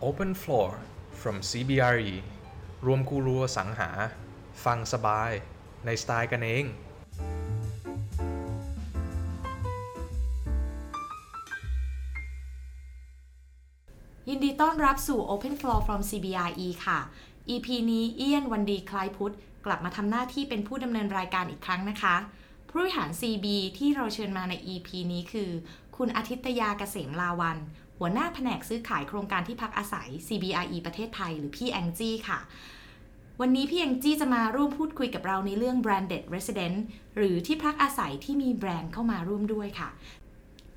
Open Floor from CBRE รวมกูรูอสังหา ฟังสบาย ในสไตล์กันเอง ยินดีต้อนรับสู่ Open Floor from CBRE ค่ะ EP นี้เอียนวันดีคล้ายพุทธ กลับมาทำหน้าที่เป็นผู้ดำเนินรายการอีกครั้งนะคะ ผู้บริหาร CB ที่เราเชิญมาใน EP นี้คือ คุณอาทิตยาเกษมลาวัน หัวหน้าแผนกซื้อขายโครงการที่พักอาศัย CBRE ประเทศไทย หรือพี่แองจี้ค่ะ วันนี้พี่แองจี้จะมาร่วมพูดคุยกับเราในเรื่อง branded resident หรือที่พักอาศัยที่มีแบรนด์เข้ามาร่วมด้วยค่ะ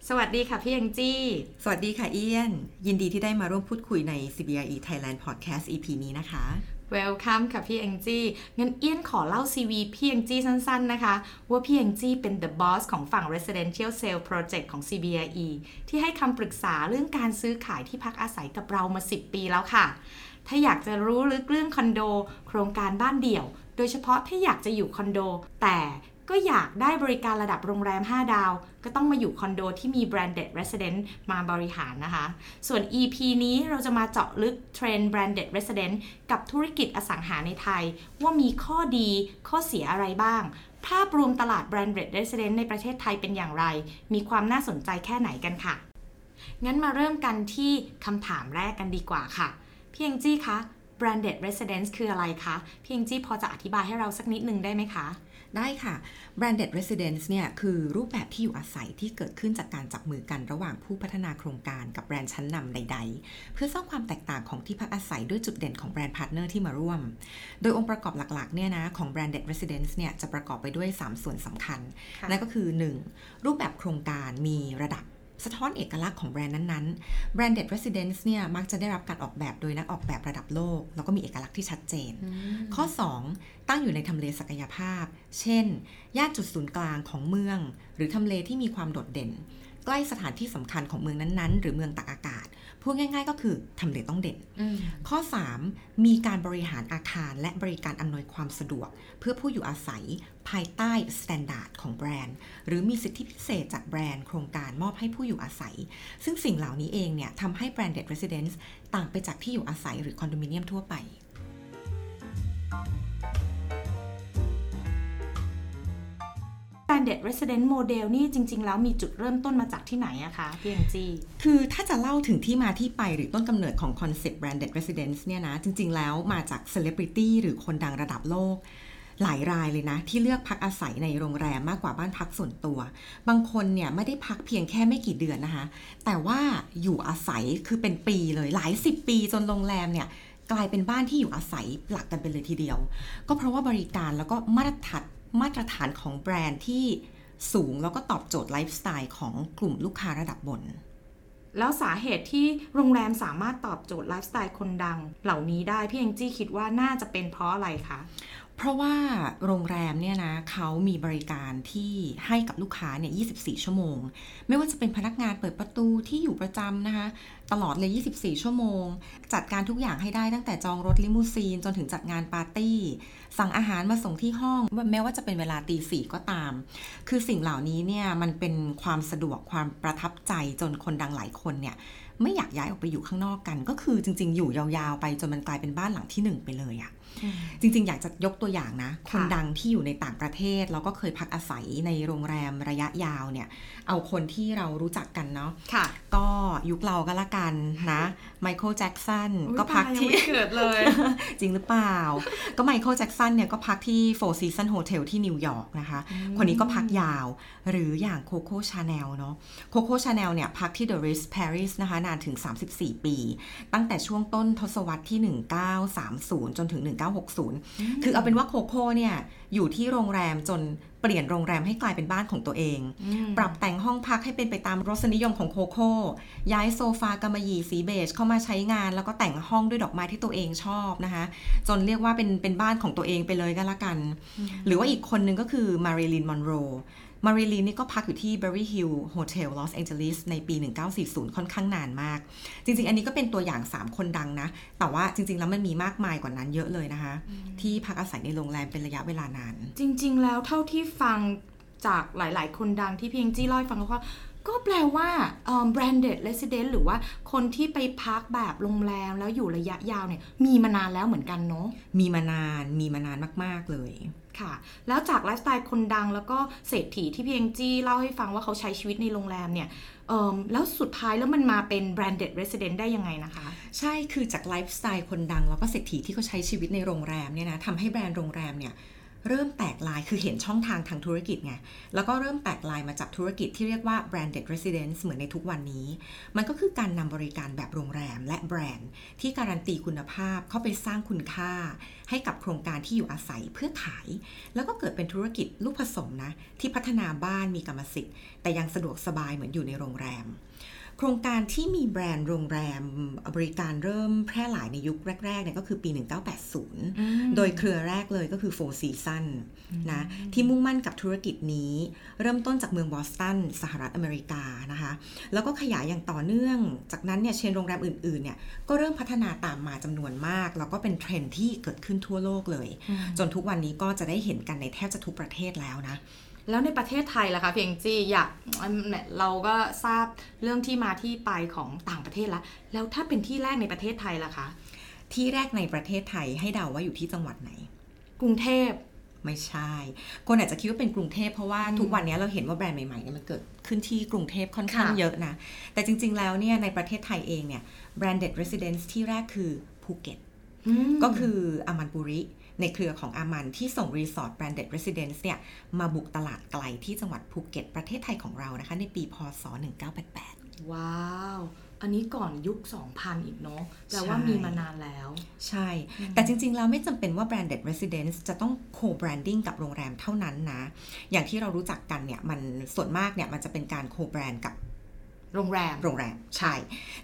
สวัสดีค่ะพี่แองจี้ สวัสดีค่ะเอียน ยินดีที่ได้มาร่วมพูดคุยใน CBRE Thailand Podcast EP นี้นะคะ เวลคัมค่ะพี่แองจี้งั้นเอี้ยนขอเล่า CV พี่แองจี้สั้นๆนะคะ ว่าพี่แองจี้เป็น the boss ของฝั่ง residential sale project ของ CBRE ที่ให้คำปรึกษาเรื่องการซื้อขายที่พักอาศัยกับเรามา 10 ปีแล้วค่ะ ถ้าอยากจะรู้ลึกเรื่องคอนโด โครงการบ้านเดี่ยว โดยเฉพาะถ้าอยากจะอยู่คอนโด แต่ก็อยากได้บริการระดับโรงแรม 5 ดาว ก็ต้องมาอยู่คอนโดที่มี branded resident มาบริหารนะคะ ส่วน EP นี้เราจะมาเจาะลึกเทรนด์ branded resident กับธุรกิจอสังหาในไทย ว่ามีข้อดีข้อเสียอะไรบ้าง ภาพรวมตลาด branded resident ในประเทศไทยเป็นอย่างไร มีความน่าสนใจแค่ไหนกันค่ะ งั้นมาเริ่มกันที่คำถามแรกกันดีกว่าค่ะพี่เองจี้คะ branded residence คืออะไรคะพี่เองจี้พอจะอธิบายให้เราสักนิดนึงได้ไหมคะ ได้ค่ะ Branded Residence เนี่ยคือรูปแบบที่อยู่อาศัยที่เกิดขึ้นจากการจับมือกันระหว่างผู้พัฒนาโครงการกับแบรนด์ชั้นนำใด ๆ เพื่อสร้างความแตกต่างของที่พักอาศัยด้วยจุดเด่นของแบรนด์ partner ที่มาร่วม โดยองค์ประกอบหลักๆเนี่ยนะของ Branded Residence เนี่ยจะประกอบไปด้วย 3 ส่วนสำคัญค่ะนั่นก็คือ 1. รูปแบบโครงการมีระดับ สะท้อนเอกลักษณ์ของแบรนด์นั้นๆ Branded Residence เนี่ยมักจะได้รับการออกแบบโดยนักออกแบบระดับโลก แล้วก็มีเอกลักษณ์ที่ชัดเจน ข้อ 2 ตั้งอยู่ในทำเลศักยภาพ เช่น ย่านจุดศูนย์กลางของเมือง หรือทำเลที่มีความโดดเด่น ใกล้สถานที่สำคัญของเมืองนั้นๆ หรือเมืองตากอากาศ พูดง่าย ๆ ก็คือทำเลต้องเด่น ข้อ 3 มีการบริหารอาคารและบริการอำนวยความสะดวก เพื่อผู้อยู่อาศัยภายใต้ standard ของแบรนด์ หรือมีสิทธิพิเศษจากแบรนด์โครงการมอบให้ผู้อยู่อาศัย ซึ่งสิ่งเหล่านี้เองเนี่ยทำให้ branded residence ต่างไปจากที่อยู่อาศัยหรือคอนโดมิเนียมทั่วไป branded residence model นี่จริง ๆ แล้วมีจุดเริ่มต้นมาจากที่ไหนอะคะพี่แองจี้คือถ้าจะเล่าถึงที่มาที่ไปหรือต้นกำเนิดของคอนเซ็ปต์ branded residence เนี่ยนะจริง ๆ แล้วมาจาก celebrity หรือคนดังระดับโลกหลายรายเลยนะ ที่เลือกพักอาศัยในโรงแรมมากกว่าบ้านพักส่วนตัว บางคนเนี่ยไม่ได้พักเพียงแค่ไม่กี่เดือนนะคะ แต่ว่าอยู่อาศัยคือเป็นปีเลยหลายสิบปีจนโรงแรมเนี่ยกลายเป็นบ้านที่อยู่อาศัยหลักกันไปเลยทีเดียว ก็เพราะว่าบริการแล้วก็มาตรฐาน มาตรฐานของแบรนด์ที่สูงแล้วก็ตอบโจทย์ไลฟ์สไตล์ของกลุ่มลูกค้าระดับบน แล้วสาเหตุที่โรงแรมสามารถตอบโจทย์ไลฟ์สไตล์คนดัง เหล่านี้ได้พี่แองจี้คิดว่าน่าจะเป็นเพราะอะไรคะ เพราะว่าโรงแรมเนี่ยนะเขามีบริการที่ให้กับลูกค้าเนี่ย 24 ชั่วโมง ไม่ว่าจะเป็นพนักงานเปิดประตูที่อยู่ประจำนะคะ ตลอดเลย 24 ชั่วโมง จัดการทุกอย่างให้ได้ตั้งแต่จองรถลิมูซีนจนถึงจัดงานปาร์ตี้ สั่งอาหารมาส่งที่ห้อง แม้ว่าจะเป็นเวลาตีสี่ก็ตาม คือสิ่งเหล่านี้เนี่ยมันเป็นความสะดวกความประทับใจจนคนดังหลายคนเนี่ยไม่อยากย้ายออกไปอยู่ข้างนอกกัน ก็คือจริง ๆ อยู่ยาวๆไปจนมันกลายเป็นบ้านหลังที่หนึ่งไปเลยอะ จริง ๆ อยากจะยกตัวอย่างนะ คนดังที่อยู่ในต่างประเทศ แล้วก็เคยพักอาศัยในโรงแรมระยะยาวเนี่ย เอาคนที่เรารู้จักกันเนาะค่ะก็ยุคเราก็ละกันนะไมเคิลแจ็กสันก็พักที่อุ๊ยตายยังไม่เกิดเลย จริงหรือเปล่า ก็ไมเคิลแจ็กสันเนี่ยก็พักที่ Four Seasons Hotel ที่นิวยอร์กนะคะ คนนี้ก็พักยาวหรืออย่างโคโค่ชาแนลเนาะโคโค่ชาแนลเนี่ยพักที่ The Ritz Paris นะคะนานถึง 34 ปี ตั้งแต่ช่วงต้นทศวรรษที่ 1930 จนถึง1960 คือเอาเป็นว่าโคโค่เนี่ยอยู่ที่โรงแรมจนเปลี่ยนโรงแรมให้กลายเป็นบ้านของตัวเอง ปรับแต่งห้องพักให้เป็นไปตามรสนิยมของโคโค่ ย้ายโซฟากำมะหยี่สีเบจเข้ามาใช้งาน แล้วก็แต่งห้องด้วยดอกไม้ที่ตัวเองชอบนะคะ จนเรียกว่าเป็นเป็นบ้านของตัวเองไปเลยก็แล้วกัน หรือว่าอีกคนนึงก็คือมาริลินมอนโร มาริลีนนี่ก็พักอยู่ที่ Berry Hill Hotel Los Angeles ในปี 1940 ค่อนข้างนานมาก จริง ๆ อันนี้ก็เป็นตัวอย่าง 3 คนดังนะ แต่ว่าจริง ๆ แล้วมันมีมากมายกว่านั้นเยอะเลยนะคะ ที่พักอาศัยในโรงแรมเป็นระยะเวลานาน จริง ๆ แล้วเท่าที่ฟังจากหลาย ๆ คนดังที่พี่แองจี้เล่าให้ฟังแล้วก็ก็แปลว่าเอ่อ branded resident หรือว่าคนที่ไปพักแบบโรงแรมแล้วอยู่ระยะยาวเนี่ยมีมานานแล้วเหมือนกันเนาะมีมานานมีมานานมาก ๆ เลย ค่ะ แล้วจากไลฟ์สไตล์คนดังแล้วก็เศรษฐีที่พี่เองจี้เล่าให้ฟังว่าเขาใช้ชีวิตในโรงแรมเนี่ยแล้วสุดท้ายแล้วมันมาเป็น branded resident ได้ยังไงนะคะ ใช่คือจากไลฟ์สไตล์คนดัง แล้วก็เศรษฐีที่เขาใช้ชีวิตในโรงแรมเนี่ยนะทำให้แบรนด์โรงแรมเนี่ย เริ่มแตกลายคือเห็นช่องทางทางธุรกิจไง แล้วก็เริ่มแตกลายมาจากธุรกิจที่เรียกว่า branded residence เหมือนในทุกวันนี้ มันก็คือการนำบริการแบบโรงแรมและแบรนด์ ที่การันตีคุณภาพเข้าไปสร้างคุณค่า ให้กับโครงการที่อยู่อาศัยเพื่อขาย แล้วก็เกิดเป็นธุรกิจลูกผสมนะ ที่พัฒนาบ้านมีกรรมสิทธิ์ แต่ยังสะดวกสบายเหมือนอยู่ในโรงแรม ครงการที่มีแบรนด์โรงแรมบริการเริ่มแพร่หลายในยุคแรกๆเนี่ยก็คือปี 1980 โดยเครือแรกเลยก็คือ Four Seasons นะที่มุ่งมั่นกับธุรกิจนี้ เริ่มต้นจากเมืองบอสตันสหรัฐอเมริกานะคะแล้วก็ขยายอย่างต่อเนื่อง จากนั้นเนี่ยเชนโรงแรมอื่นๆเนี่ยก็เริ่มพัฒนาตามมาจำนวนมาก แล้วก็เป็นเทรนด์ที่เกิดขึ้นทั่วโลกเลย จนทุกวันนี้ก็จะได้เห็นกันในแทบจะทุกประเทศแล้วนะ แล้วในประเทศไทยล่ะคะพี่เองจี้อยากเราก็ทราบเรื่องที่มาที่ไปของต่างประเทศแล้วแล้วถ้าเป็นที่แรกในประเทศไทยล่ะคะ ที่แรกในประเทศไทยให้เดาว่าอยู่ที่จังหวัดไหน กรุงเทพไม่ใช่ คนอาจจะคิดว่าเป็นกรุงเทพเพราะว่าทุกวันนี้เราเห็นว่าแบรนด์ใหม่ๆเนี่ยมันเกิดขึ้นที่กรุงเทพค่อนข้างค่ะเยอะนะ แต่จริงๆแล้วเนี่ยในประเทศไทยเองเนี่ย branded residence ที่แรกคือภูเก็ตมก็คืออามันปุริ ในเครือของอามันที่ส่งรีสอร์ท branded residence เนี่ยมาบุกตลาดไกลที่จังหวัดภูเก็ตประเทศไทยของเรานะคะ ในปีพศ 1988 ว้าว อันนี้ก่อนยุค 2000 อีกเนาะแปลว่าใช่มีมานานแล้ว ใช่ แต่จริงๆแล้วไม่จำเป็นว่า branded residence จะต้อง co-branding กับโรงแรมเท่านั้นนะ อย่างที่เรารู้จักกันเนี่ยมันส่วนมากเนี่ยมันจะเป็นการ co-brand กับ โรงแรม โรงแรม ใช่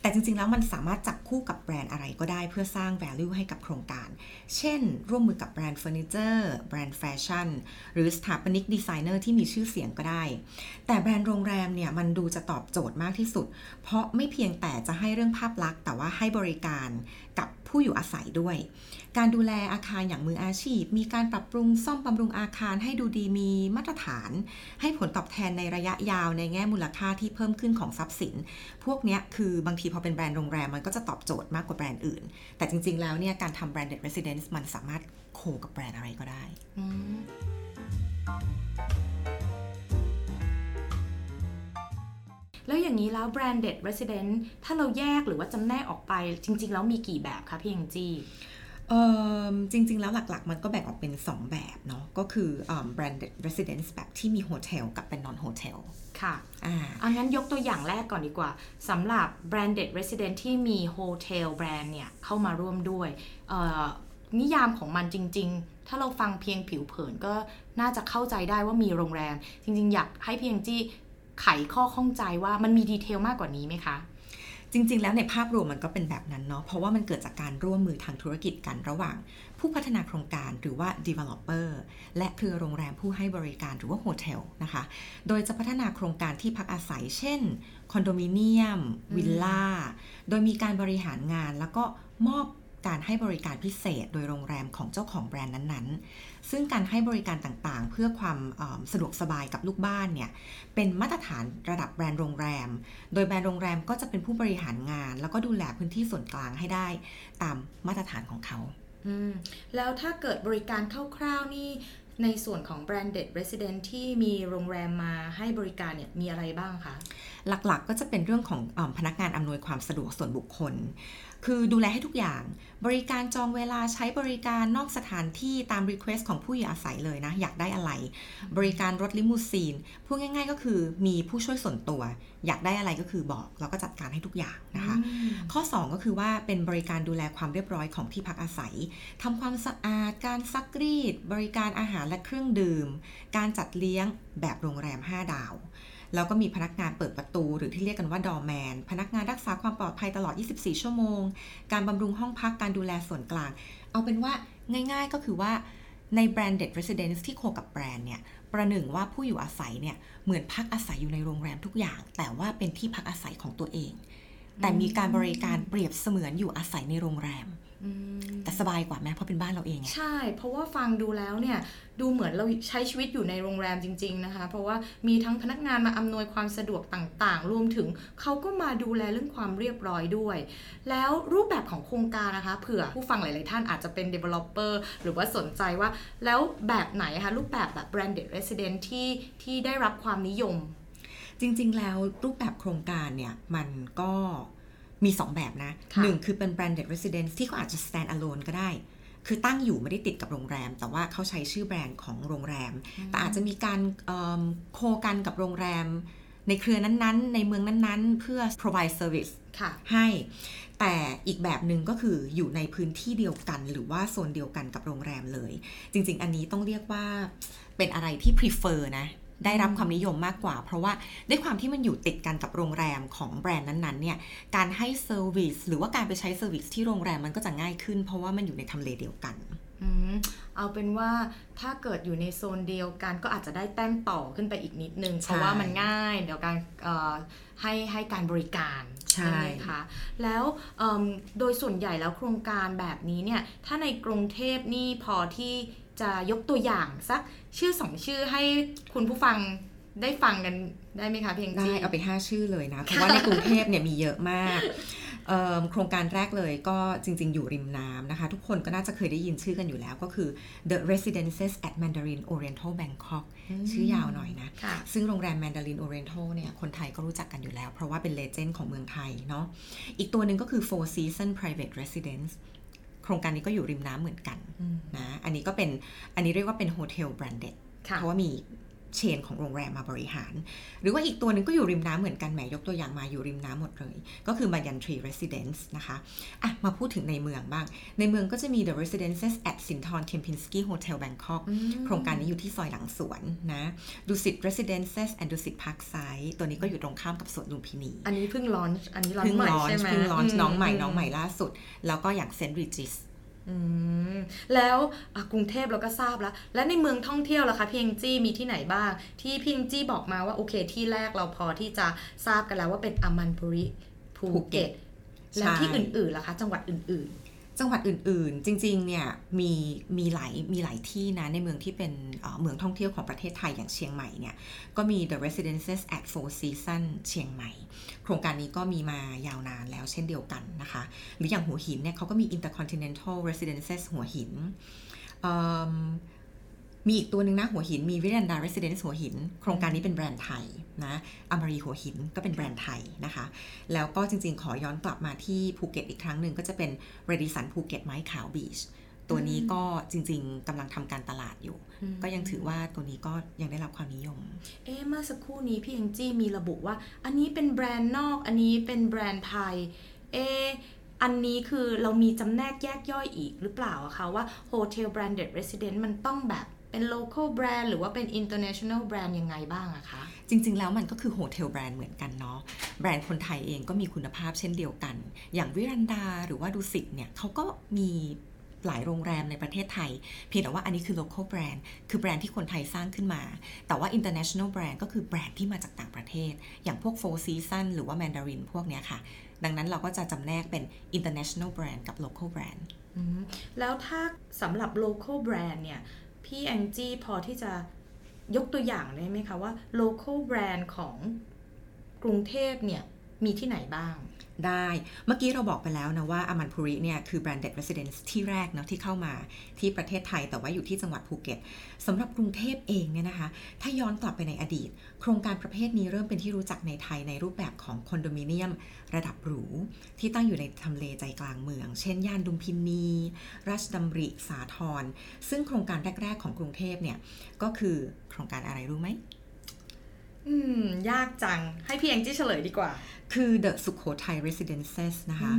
แต่จริง ๆ แล้วมันสามารถจับคู่กับแบรนด์อะไรก็ได้เพื่อสร้าง value ให้กับโครงการ เช่น ร่วมมือกับแบรนด์เฟอร์นิเจอร์ แบรนด์แฟชั่น หรือสถาปนิกดีไซเนอร์ที่มีชื่อเสียงก็ได้ แต่แบรนด์โรงแรมเนี่ยมันดูจะตอบโจทย์มากที่สุด เพราะไม่เพียงแต่จะให้เรื่องภาพลักษณ์ แต่ว่าให้บริการกับผู้อยู่อาศัยด้วย การดูแลอาคารอย่างมืออาชีพ มีการปรับปรุงซ่อมบำรุงอาคารให้ดูดีมีมาตรฐาน ให้ผลตอบแทนในระยะยาวในแง่มูลค่าที่เพิ่มขึ้นของทรัพย์สิน พวกเนี้ยคือบางทีพอเป็นแบรนด์โรงแรมมันก็จะตอบโจทย์มากกว่าแบรนด์อื่น แต่จริง ๆ แล้วเนี่ยการทำ branded residence มันสามารถ co กับแบรนด์อะไรก็ได้ แล้วอย่างนี้แล้ว branded resident ถ้าเราแยกหรือว่าจำแนกออกไปจริง ๆ แล้วมีกี่แบบคะพี่แองจี้เออจริง ๆ แล้วหลัก ๆ มันก็แบ่งออกเป็น 2 แบบเนาะก็คือเอิ่ม branded residence แบบที่มี hotel กับเป็น non hotel ค่ะอ่าเอางั้นยกตัวอย่างแรกก่อนดีกว่าสำหรับ branded residence ที่มี hotel brand เนี่ย เข้ามาร่วมด้วยเอ่อนิยามของมันจริง ๆ ถ้าเราฟังเพียงผิวเผินก็น่าจะเข้าใจได้ว่ามีโรงแรม จริง ๆ อยากให้พี่แองจี้ ไขข้อข้องใจว่ามันมี detail มากกว่านี้ไหมคะ จริง ๆ แล้วในภาพรวมมันก็เป็นแบบนั้นเนาะเพราะว่ามันเกิดจากการร่วมมือทางธุรกิจกันระหว่าง ผู้พัฒนาโครงการหรือว่า developer และเครือโรงแรมผู้ให้บริการหรือว่า hotel นะคะ โดยจะพัฒนาโครงการที่พักอาศัย เช่นคอนโดมิเนียมวิลล่าโดยมีการบริหารงานแล้วก็มอบ การให้บริการพิเศษโดยโรงแรมของเจ้าของแบรนด์นั้นๆ ซึ่งการให้บริการต่างๆ เพื่อความเอ่อสะดวกสบายกับลูกบ้านเนี่ยเป็นมาตรฐานระดับแบรนด์โรงแรม โดยแบรนด์โรงแรมก็จะเป็นผู้บริหารงาน แล้วก็ดูแลพื้นที่ส่วนกลางให้ได้ตามมาตรฐานของเขาอืมแล้วถ้าเกิดบริการคร่าวๆนี่ในส่วนของ branded resident ที่มีโรงแรมมาให้บริการเนี่ยมีอะไรบ้างคะ หลักๆก็จะเป็นเรื่องของเออพนักงานอำนวยความสะดวกส่วนบุคคล คือดูแลให้ทุกอย่าง บริการจองเวลาใช้บริการนอกสถานที่ตาม Request ของผู้อยู่อาศัยเลยนะ อยากได้อะไร บริการรถลิมูซีนพูดง่าย ๆ ก็คือมีผู้ช่วยส่วนตัว อยากได้อะไรก็คือบอก แล้วก็จัดการให้ทุกอย่างนะคะ ข้อ 2 ก็คือว่าเป็นบริการดูแลความเรียบร้อยของที่พักอาศัยทำความสะอาด การซักรีด บริการอาหารและเครื่องดื่ม การจัดเลี้ยงแบบโรงแรม 5 ดาว แล้วก็มีพนักงานเปิดประตู หรือที่เรียกกันว่าดอแมน พนักงานรักษาความปลอดภัยตลอด 24 ชั่วโมง การบำรุงห้องพักการดูแลส่วนกลาง เอาเป็นว่าง่ายๆก็คือว่าใน branded residence ที่โคกับแบรนด์เนี่ย ประหนึ่งว่าผู้อยู่อาศัยเนี่ย เหมือนพักอาศัยอยู่ในโรงแรมทุกอย่าง แต่ว่าเป็นที่พักอาศัยของตัวเอง แต่มีการบริการเปรียบเสมือนอยู่อาศัยในโรงแรมอืมแต่สบายกว่าแม้เพราะเป็นบ้านเราเองไงใช่ เพราะว่าฟังดูแล้วเนี่ย ดูเหมือนเราใช้ชีวิตอยู่ในโรงแรมจริง ๆนะคะ เพราะว่ามีทั้งพนักงานมาอำนวยความสะดวกต่างๆ รวมถึงเขาก็มาดูแลเรื่องความเรียบร้อยด้วย แล้วรูปแบบของโครงการนะคะ เผื่อผู้ฟังหลาย ๆ ท่านอาจจะเป็น developer หรือว่าสนใจว่า แล้วแบบไหนคะรูปแบบแบบ branded resident ที่ที่ได้รับความนิยม จริง ๆ แล้วรูปแบบโครงการเนี่ยมันก็มี 2 แบบนะค่ะหนึ่งคือเป็น branded residence ที่เขาอาจจะ stand alone ก็ได้ คือตั้งอยู่ไม่ได้ติดกับโรงแรม แต่ว่าเขาใช้ชื่อแบรนด์ของโรงแรม แต่อาจจะมีการเอิ่มโคกันกับโรงแรม ในเครือนั้นๆ ในเมืองนั้นๆ เพื่อ provide service ค่ะให้ แต่อีกแบบหนึ่งก็คืออยู่ในพื้นที่เดียวกัน หรือว่าโซนเดียวกันกับโรงแรมเลย จริง ๆ อันนี้ต้องเรียกว่าเป็นอะไรที่ prefer นะ ได้รับความนิยมมากกว่า เพราะว่าด้วยความที่มันอยู่ติดกันกับโรงแรมของแบรนด์นั้นๆเนี่ยการให้ service หรือว่าการไปใช้ service ที่โรงแรมมันก็จะง่ายขึ้น เพราะว่ามันอยู่ในทำเลเดียวกันอืมเอาเป็นว่าถ้าเกิดอยู่ในโซนเดียวกันก็อาจจะได้แต้มต่อขึ้นไปอีกนิดนึงใช่เพราะว่ามันง่ายเดี๋ยวการเอ่อให้ให้การบริการใช่ไหมคะแล้วเอิ่มโดยส่วนใหญ่แล้วโครงการแบบนี้เนี่ยถ้าในกรุงเทพนี่พอที่จะยกตัวอย่างสัก ชื่อสองชื่อให้คุณผู้ฟังได้ฟังกันได้ไหมคะเพียงได้จีเอาไป 5 ชื่อเลยนะเพราะว่าในกรุงเทพเนี่ยมีเยอะมากเอิ่มโครงการแรกเลยก็จริง ๆ อยู่ริมน้ำนะคะ ทุกคนก็น่าจะเคยได้ยินชื่อกันอยู่แล้วก็คือ The Residences at Mandarin Oriental Bangkok ชื่อยาวหน่อยนะค่ะซึ่งโรงแรม Mandarin Oriental เนี่ยคนไทยก็รู้จักกันอยู่แล้ว เพราะว่าเป็นเลเจนด์ของเมืองไทยเนาะอีกตัวหนึ่งก็คือ Four Season Private Residence โครงการนี้ก็อยู่ริมน้ำเหมือนกันนะอันนี้ก็เป็นอันนี้เรียกว่าเป็นโฮเทลแบรนด์เด็ดค่ะเพราะว่ามี เชนของโรงแรมมาบริหาร หรือว่าอีกตัวหนึ่งก็อยู่ริมน้ำเหมือนกันแหมยกตัวอย่างมาอยู่ริมน้ำหมดเลย ก็คือ Banyan Tree Residence นะคะอะมาพูดถึงในเมืองบ้าง ในเมืองก็จะมี The Residences at Sinthorn Kempinski Hotel Bangkok โครงการนี้อยู่ที่ซอยหลังสวนนะดุสิต Residences and ดุสิต Park Side ตัวนี้ก็อยู่ตรงข้ามกับสวนลุมพินี อันนี้เพิ่งลอนช์อันนี้ลอนเพิ่ช์งใหม่ลอนใช่ไหมเพิ่งลอนมน้องใหม่มน้องใหม่ล่าสุด แล้วก็อย่างเซนต์ริจิสอืม แล้วอะกรุงเทพเราก็ทราบแล้ว และในเมืองท่องเที่ยวล่ะคะพี่เองจี้มีที่ไหนบ้าง ที่พี่เองจี้บอกมาว่าโอเคที่แรกเราพอที่จะทราบกันแล้วว่าเป็นอามันปุริภูภูเก็เก็ตตแล้วที่ใช่อื่นๆล่ะคะ จังหวัดอื่น จังหวัดอื่นๆ จริงๆ เนี่ยมีมีหลายมีหลายที่นะ ในเมืองที่เป็นเมืองท่องเที่ยวของประเทศไทยอย่างเชียงใหม่เนี่ยก็มี The Residences at Four Seasons เชียงใหม่ โครงการนี้ก็มีมายาวนานแล้วเช่นเดียวกันนะคะ หรืออย่างหัวหินเนี่ยเขาก็มี Intercontinental Residences หัวหินเอิ่ มมีอีกตัวหนึ่งนะหัวหินมีวิรันดา Residence หัวหิน โครงการนี้เป็นแบรนด์ไทยนะอมรีหัวหินก็เป็นแบรนด์ไทยนะคะ แล้วก็จริงๆ ขอย้อนกลับมาที่ภูเก็ตอีกครั้งหนึ่งก็จะเป็น r e d i s o n ภูเก็ตไม้ขาวบีชตัวนี้ก็จริง ๆกำลังทำการตลาดอยู่อืมก็ยังถือว่าตัวนี้ก็ยังได้รับความนิยมๆเอ๊ะเมื่อสักครู่นี้พี่แองจี้มีระบุว่า อันนี้เป็นแบรนด์นอก อันนี้เป็นแบรนด์ไทย เอ๊ะอันนี้คือเรามีจำแนกแยกย่อยอีกหรือเปล่าอะคะว่า Hotel Branded Residence มันต้องแบบ เป็น local brand หรือว่าเป็น international brand ยังไงบ้างอะคะ จริง ๆ แล้วมันก็คือ hotel brand เหมือนกันเนาะ แบรนด์คนไทยเองก็มีคุณภาพเช่นเดียวกัน อย่างวิรันดาหรือว่าดุสิตเนี่ยเขาก็มีหลายโรงแรมในประเทศไทย เพียงแต่ว่าอันนี้คือ local brand คือแบรนด์ที่คนไทยสร้างขึ้นมา แต่ว่า international brand ก็คือแบรนด์ที่มาจากต่างประเทศ อย่างพวก Four Seasons หรือว่า Mandarin พวกเนี้ยค่ะ ดังนั้นเราก็จะจำแนกเป็น international brand กับ local brand อืมแล้วถ้าสำหรับ local brand เนี่ย พี่แองจี้พอที่จะยกตัวอย่างได้ไหมคะว่า local brand ของกรุงเทพเนี่ยมีที่ไหนบ้าง ได้ เมื่อกี้เราบอกไปแล้วนะว่าอามันพุริเนี่ยคือ branded residence ที่แรกเนาะที่เข้ามาที่ประเทศไทยแต่ว่าอยู่ที่จังหวัดภูเก็ตสำหรับกรุงเทพเองเนี่ยนะคะ ถ้าย้อนกลับไปในอดีต โครงการประเภทนี้เริ่มเป็นที่รู้จักในไทยในรูปแบบของคอนโดมิเนียมระดับหรู ที่ตั้งอยู่ในทำเลใจกลางเมือง เช่นย่านดุมพินีราชดำริสาทรซึ่งโครงการแรก ๆ ของกรุงเทพเนี่ยก็คือโครงการอะไรรู้ไหมอืม ยากจังให้พี่แองจี้เฉลยดีกว่า คือ The Sukhothai Residences นะคะ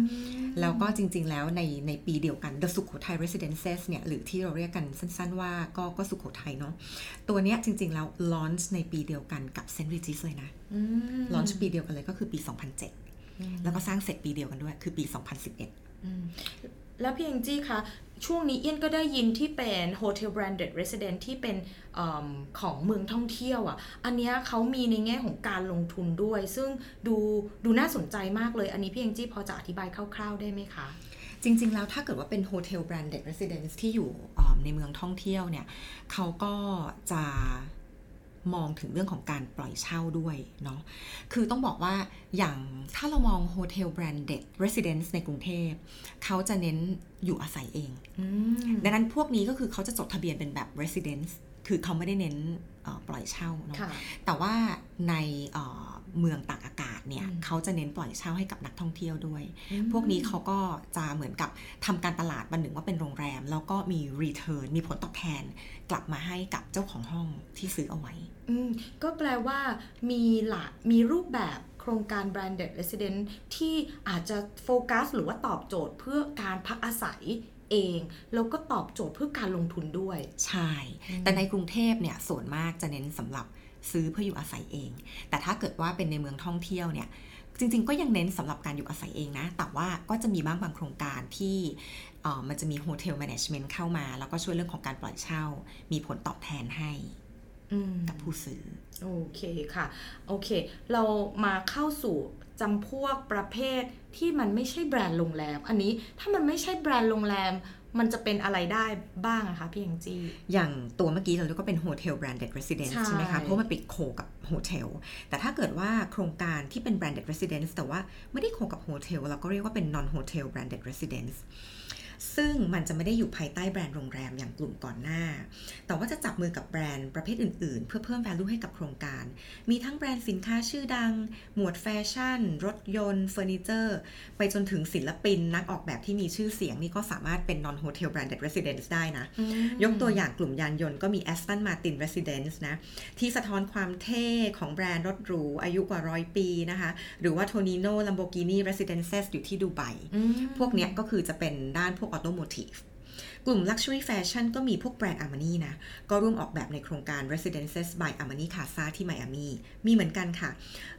แล้วก็จริง ๆ แล้วในในปีเดียวกัน The Sukhothai Residences เนี่ย หรือที่เราเรียกกันสั้น ๆ ว่าก็ก็สุโขทัยเนาะ ตัวเนี้ยจริง ๆ แล้ว launch ในปีเดียวกันกับ St. Regis เลยนะอืม launch ปีเดียวกันเลยก็คือปี 2007 แล้วก็สร้างเสร็จปีเดียวกันด้วย คือปี 2011อืมแล้วพี่แองจี้คะ ช่วงนี้เอี้ยนก็ได้ยินที่เป็น Hotel Branded Resident ที่เป็นอของเมืองท่องเที่ยวอะ่ะ อันนี้เขามีในแง่ของการลงทุนด้วย ซึ่งดูดูน่าสนใจมากเลย อันนี้พี่เองจี้พอจะอธิบายคร่าวๆได้ไหมคะ จริง ๆ แล้วถ้าเกิดว่าเป็นโฮเทลแบรนด์เด d Residence ที่อยู่ในเมืองท่องเที่ยวเนี่ยเขาก็จะ มองถึงเรื่องของการปล่อยเช่าด้วยเนาะคือต้องบอกว่าอย่างถ้าเรามอง Hotel Branded Residence ในกรุงเทพเขาจะเน้นอยู่อาศัยเองอืมดังนั้นพวกนี้ก็คือเขาจะจดทะเบียนเป็นแบบ residence คือเขาไม่ได้เน้นเอ่อปล่อยเช่าเนาะค่ะแต่ว่าใน เอ่อเมืองต่างอากาศเนี่ยอืมเขาจะเน้นปล่อยเช่าให้กับนักท่องเที่ยวด้วยอืมพวกนี้เขาก็จะเหมือนกับทำการตลาดบันหนึ่งว่าเป็นโรงแรม แล้วก็มี return มีผลตอบแทน กลับมาให้กับเจ้าของห้องที่ซื้อเอาไว้อืมก็แปลว่ามีหละมีรูปแบบโครงการ branded resident ที่อาจจะโฟกัสหรือว่าตอบโจทย์เพื่อการพักอาศัยเองแล้วก็ตอบโจทย์เพื่อการลงทุนด้วย ใช่ แต่ในกรุงเทพเนี่ยส่วนมากจะเน้นสำหรับ ซื้อเพื่ออยู่อาศัยเอง แต่ถ้าเกิดว่าเป็นในเมืองท่องเที่ยวเนี่ยจริงๆ ก็ยังเน้นสำหรับการอยู่อาศัยเองนะ แต่ว่าก็จะมีบ้างบางโครงการที่เอ่อมันจะมีโฮเทลแมネจเมนต์เข้ามา แล้วก็ช่วยเรื่องของการปล่อยเช่า มีผลตอบแทนให้อืมกับผู้ซื้อ โอเคค่ะ โอเค เรามาเข้าสู่จำพวกประเภทที่มันไม่ใช่แบรนด์โรงแรม อันนี้ถ้ามันไม่ใช่แบรนด์โรงแรม มันจะเป็นอะไรได้บ้างอะคะพี่แองจี้อย่างตัวเมื่อกี้เราเรียกว่าเป็น Hotel Branded Residence ใช่ใช่ไหมคะ เพราะมันไปโคกับโฮเทล แต่ถ้าเกิดว่าโครงการที่เป็น Branded Residence แต่ว่าไม่ได้โคกับโฮเทลเราก็เรียกว่าเป็น Non Hotel Branded Residence ซึ่ งมันจะไม่ได้อยู่ภายใต้แบรนด์โรงแรมอย่างกลุ่มก่อนหน้า แต่ว่าจะจับมือกับแบรนด์ประเภทอื่นๆ เพื่อเพิ่ม value ให้กับโครงการ มีทั้งแบรนด์สินค้าชื่อดัง หมวดแฟชั่น รถยนต์เฟอร์นิเจอร์ ไปจนถึงศิลปินนักออกแบบที่มีชื่อเสียงนี่ก็สามารถเป็น non hotel branded residence ได้นะ ยกตัวอย่างกลุ่มยานยนต์ก็มี Aston Martin Residence นะ ที่สะท้อนความเท่ของแบรนด์รถหรูอายุกว่าร้อยปีนะคะ หรือว่า Tonino Lamborghini Residences อยู่ที่ดูไบอืมพวกเนี้ยก็คือจะเป็นด้านพวก automotiveกลุ่ม Luxury Fashion ก็มีพวกแบรนด์ Armani นะ ก็ร่วมออกแบบในโครงการ Residences by Armani Casa ที่ไมอามี มีเหมือนกันค่ะ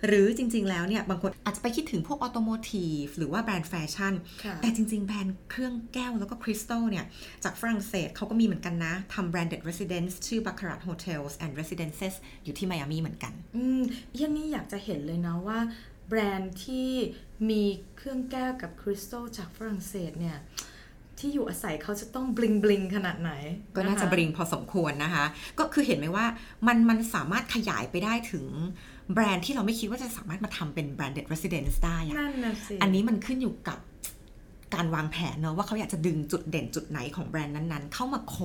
หรือจริง ๆ แล้วเนี่ย บางคนอาจจะไปคิดถึงพวก automotive หรือว่าแบรนด์แฟชั่นค่ะแต่จริง ๆ แบรนด์เครื่องแก้วแล้วก็คริสตัลเนี่ย จากฝรั่งเศสเขาก็มีเหมือนกันนะทำ branded residence ชื่อ Baccarat Hotels and Residences อยู่ที่ไมอามีเหมือนกัน อืมอย่างนี้อยากจะเห็นเลยนะว่าแบรนด์ที่มีเครื่องแก้วกับคริสตัลจากฝรั่งเศสเนี่ย ที่อยู่อาศัยเขาจะต้อง bling bling ขนาดไหน ก็น่าจะ bling พอสมควรนะคะ ก็คือเห็นไหมว่ามันมันสามารถขยายไปได้ถึงแบรนด์ที่เราไม่คิดว่าจะสามารถมาทำเป็น branded residence ได้อะนั่นน่ะสิอันนี้มันขึ้นอยู่กับการวางแผนเนอะว่าเขาอยากจะดึงจุดเด่นจุดไหนของแบรนด์นั้นๆ เข้ามา co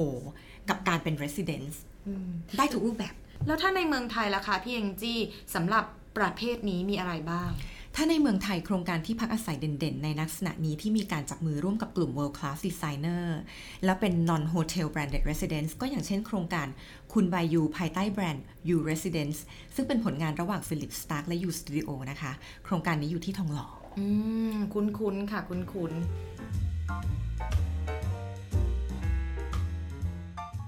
กับการเป็น residence อืมได้ทุกรูปแบบ แล้วถ้าในเมืองไทยล่ะคะพี่แองจี้สำหรับประเภทนี้มีอะไรบ้าง ถ้าในเมืองไทยโครงการที่พักอาศัยเด่นๆ ในลักษณะนี้ที่มีการจับมือร่วมกับกลุ่ม world class designer แล้วเป็น non hotel branded residence ก็อย่างเช่นโครงการคุณบายูภายใต้แบรนด์ U Residence ซึ่งเป็นผลงานระหว่าง Philip Stark และ U Studio นะคะ โครงการนี้อยู่ที่ทองหล่ออืม คุ้นๆ ค่ะ คุ้นๆ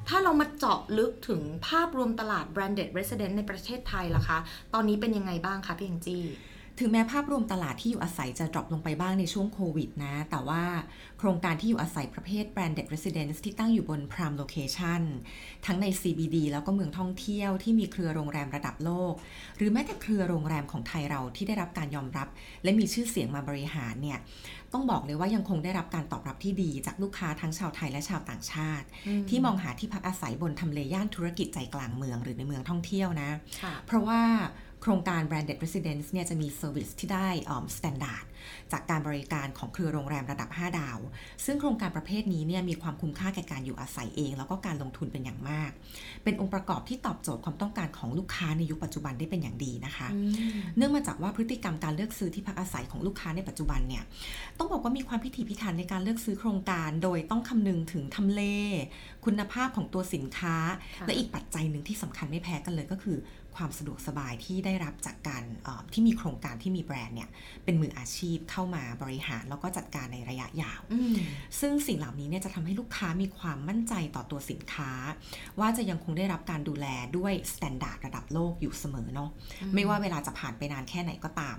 ถ้าเรามาเจาะลึกถึงภาพรวมตลาด branded resident ในประเทศไทยล่ะคะ ตอนนี้เป็นยังไงบ้างคะพี่แองจี้ ถึงแม้ภาพรวมตลาดที่อยู่อาศัยจะ drop ลงไปบ้างในช่วงโควิดนะ แต่ว่าโครงการที่อยู่อาศัยประเภท branded residence ที่ตั้งอยู่บน prime location ทั้งใน CBD แล้วก็เมืองท่องเที่ยวที่มีเครือโรงแรมระดับโลก หรือแม้แต่เครือโรงแรมของไทยเราที่ได้รับการยอมรับ และมีชื่อเสียงมาบริหารเนี่ย ต้องบอกเลยว่ายังคงได้รับการตอบรับที่ดีจากลูกค้าทั้งชาวไทยและชาวต่างชาติอืมที่มองหาที่พักอาศัยบนทำเลย่านธุรกิจใจกลางเมือง หรือในเมืองท่องเที่ยวนะค่ะเพราะว่าโครงการ branded residence เนี่ยจะมี service ที่ได้ standard จากการบริการของเครือโรงแรมระดับ 5 ดาว ซึ่งโครงการประเภทนี้เนี่ยมีความคุ้มค่าแก่การอยู่อาศัยเอง แล้วก็การลงทุนเป็นอย่างมาก เป็นองค์ประกอบที่ตอบโจทย์ความต้องการของลูกค้าในยุคปัจจุบันได้เป็นอย่างดีนะคะอืมเนื่องมาจากว่าพฤติกรรมการเลือกซื้อที่พักอาศัยของลูกค้าในปัจจุบันเนี่ยต้องบอกว่ามีความพิถีพิถันในการเลือกซื้อโครงการ โดยต้องคำนึงถึงทำเล คุณภาพของตัวสินค้าค่ะและอีกปัจจัยหนึ่งที่สำคัญไม่แพ้กันเลยก็คือ ความสะดวกสบายที่ได้รับจากการเอ่อที่มีโครงการที่มีแบรนด์เนี่ยเป็นมืออาชีพเข้ามาบริหารแล้วก็จัดการในระยะยาวอืมซึ่งสิ่งเหล่านี้เนี่ยจะทำให้ลูกค้ามีความมั่นใจต่อตัวสินค้า ว่าจะยังคงได้รับการดูแลด้วย standard ระดับโลกอยู่เสมอเนาะอืมไม่ว่าเวลาจะผ่านไปนานแค่ไหนก็ตาม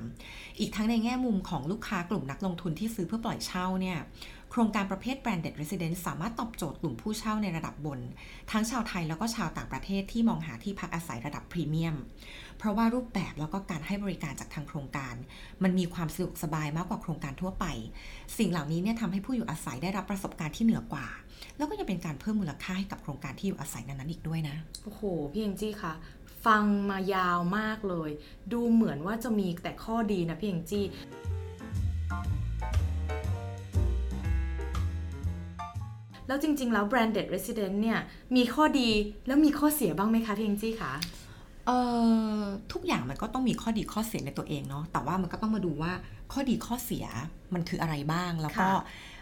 อีกทั้งในแง่มุมของลูกค้ากลุ่มนักลงทุนที่ซื้อเพื่อปล่อยเช่าเนี่ยโค รงการประเภท branded residence สามารถตอบโจทย์กลุ่มผู้เช่าในระดับบน ทั้งชาวไทยแล้วก็ชาวต่างประเทศที่มองหาที่พักอาศัยระดับพรีเมียม เพราะว่ารูปแบบแล้วก็การให้บริการจากทางโครงการ มันมีความสะดวกสบายมากกว่าโครงการทั่วไป สิ่งเหล่านี้เนี่ยทำให้ผู้อยู่อาศัยได้รับประสบการณ์ที่เหนือกว่า แล้วก็ยังเป็นการเพิ่มมูลค่าให้กับโครงการที่อยู่อาศัยนั้นๆอีกด้วยนะโอ้โหพี่เอ็งจี้คะฟังมายาวมากเลย ดูเหมือนว่าจะมีแต่ข้อดีนะพี่เอ็งจี้ แล้วจริง ๆ แล้ว branded resident เนี่ยมีข้อดีแล้วมีข้อเสียบ้างไหมคะพี่เองจี้คะเอ่อทุกอย่างมันก็ต้องมีข้อดีข้อเสียในตัวเองเนาะแต่ว่ามันก็ต้องมาดูว่าข้อดีข้อเสียมันคืออะไรบ้างแล้วก็ค่ะเอิ่ม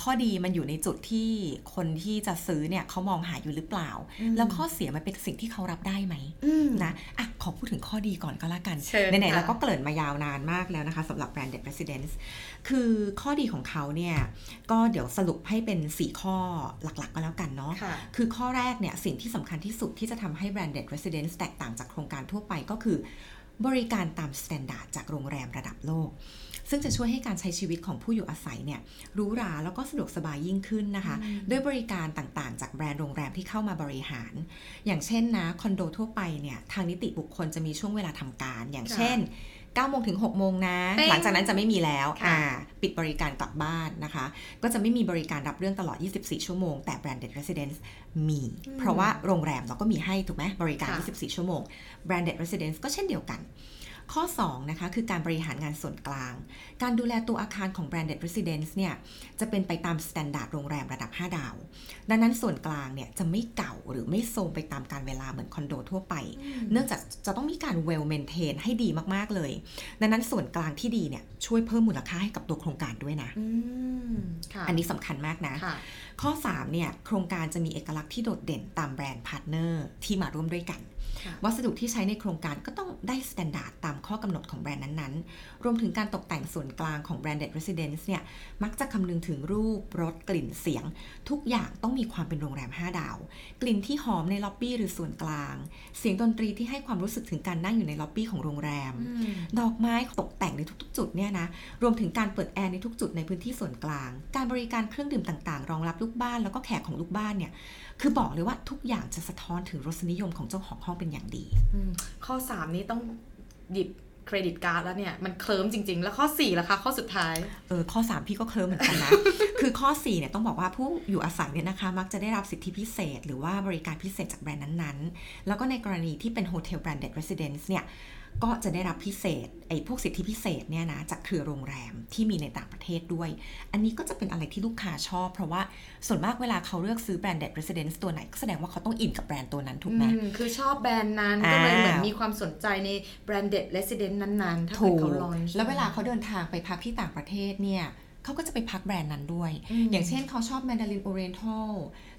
ข้อดีมันอยู่ในจุดที่คนที่จะซื้อเนี่ยเขามองหาอยู่หรือเปล่า แล้วข้อเสียมันเป็นสิ่งที่เขารับได้ไหมอืมนะอะขอพูดถึงข้อดีก่อนก็แล้วกันเชิญไหนๆค่ะเราก็เกริ่นมายาวนานมากแล้วนะคะสำหรับ branded residence คือข้อดีของเขาเนี่ยก็เดี๋ยวสรุปให้เป็น 4 ข้อหลักๆก็แล้วกันเนาะค่ะคือข้อแรกเนี่ยสิ่งที่สำคัญที่สุดที่จะทำให้ branded residence แตกต่างจากโครงการทั่วไปก็คือบริการตาม standard จากโรงแรมระดับโลก ซึ่งจะช่วยให้การใช้ชีวิตของผู้อยู่อาศัยเนี่ยหรูหราแล้วก็สะดวกสบายยิ่งขึ้นนะคะ ด้วยบริการต่างๆ จากแบรนด์โรงแรมที่เข้ามาบริหาร อย่างเช่นนะคอนโดทั่วไปเนี่ยทางนิติบุคคลจะมีช่วงเวลาทำการ อย่างค่ะเช่น9โมงถึง6โมงนะเป้งหลังจากนั้นจะไม่มีแล้วค่ะอ่าปิดบริการกลับบ้านนะคะ ก็จะไม่มีบริการรับเรื่องตลอด 24 ชั่วโมง แต่ branded residence มี เพราะว่าโรงแรมเราก็มีให้ถูกไหมบริการค่ะ24 ชั่วโมง branded residence ก็เช่นเดียวกัน ข้อ2นะคะคือการบริหารงานส่วนกลาง การดูแลตัวอาคารของ branded residence เนี่ยจะเป็นไปตาม standard โรงแรมระดับ 5 ดาว ดังนั้นส่วนกลางเนี่ยจะไม่เก่าหรือไม่โทรมไปตามกาลเวลาเหมือนคอนโดทั่วไป เนื่องจากจะต้องมีการ well maintain ให้ดีมากๆเลย ดังนั้นส่วนกลางที่ดีเนี่ยช่วยเพิ่มมูลค่าให้กับตัวโครงการด้วยนะอืมค่ะอันนี้สำคัญมากนะค่ะข้อ3เนี่ยโครงการจะมีเอกลักษณ์ที่โดดเด่นตามแบรนด์ partner ที่มาร่วมด้วยกันค่ะ วัสดุที่ใช้ในโครงการก็ต้องได้ standard ตามข้อกำหนดของแบรนด์นั้นๆ รวมถึงการตกแต่งส่วนกลางของ branded residence เนี่ยมักจะคำนึงถึงรูปรสกลิ่นเสียง ทุกอย่างต้องมีความเป็นโรงแรม 5 ดาว กลิ่นที่หอมในล็อบบี้หรือส่วนกลาง เสียงดนตรีที่ให้ความรู้สึกถึงการนั่งอยู่ในล็อบบี้ของโรงแรมอืมดอกไม้ตกแต่งในทุกๆ จุดเนี่ยนะรวมถึงการเปิดแอร์ในทุกจุดในพื้นที่ส่วนกลาง การบริการเครื่องดื่มต่างๆ รองรับลูกบ้านแล้วก็แขกของลูกบ้านเนี่ย คือบอกเลยว่าทุกอย่างจะสะท้อนถึงรสนิยมของเจ้าของห้องเป็นอย่างดีอืมข้อ 3 นี้ต้องหยิบเครดิตการ์ดแล้วเนี่ยมันเคลิ้มจริง ๆ แล้วข้อ4ล่ะคะข้อสุดท้ายเออข้อ 3 พี่ก็เคลิ้มเหมือนกันนะ คือข้อ4เนี่ยต้องบอกว่าผู้อยู่อาศัยเนี่ยนะคะ มักจะได้รับสิทธิพิเศษ หรือว่าบริการพิเศษจากแบรนด์นั้นๆ แล้วก็ในกรณีที่เป็นโฮเทลแบรนด์เด็ด residence เนี่ย ก็จะได้รับพิเศษไอ้พวกสิทธิพิเศษเนี่ยนะจากเครือโรงแรมที่มีในต่างประเทศด้วย อันนี้ก็จะเป็นอะไรที่ลูกค้าชอบ เพราะว่าส่วนมากเวลาเขาเลือกซื้อแบรนด์เด็ด residence ตัวไหนก็แสดงว่าเขาต้องอินกับแบรนด์ตัวนั้นถูกไหมอืมคือชอบแบรนด์นั้นอ่าก็เลยเหมือนมีความสนใจใน branded residence นั้นๆ ถูก ถ้าถูเกิดเขา own แล้วเวลาเขาเดินทางไปพักที่ต่างประเทศเนี่ย เขาก็จะไปพักแบรนด์นั้นด้วยอืมอย่างเช่นเขาชอบ Mandarin Oriental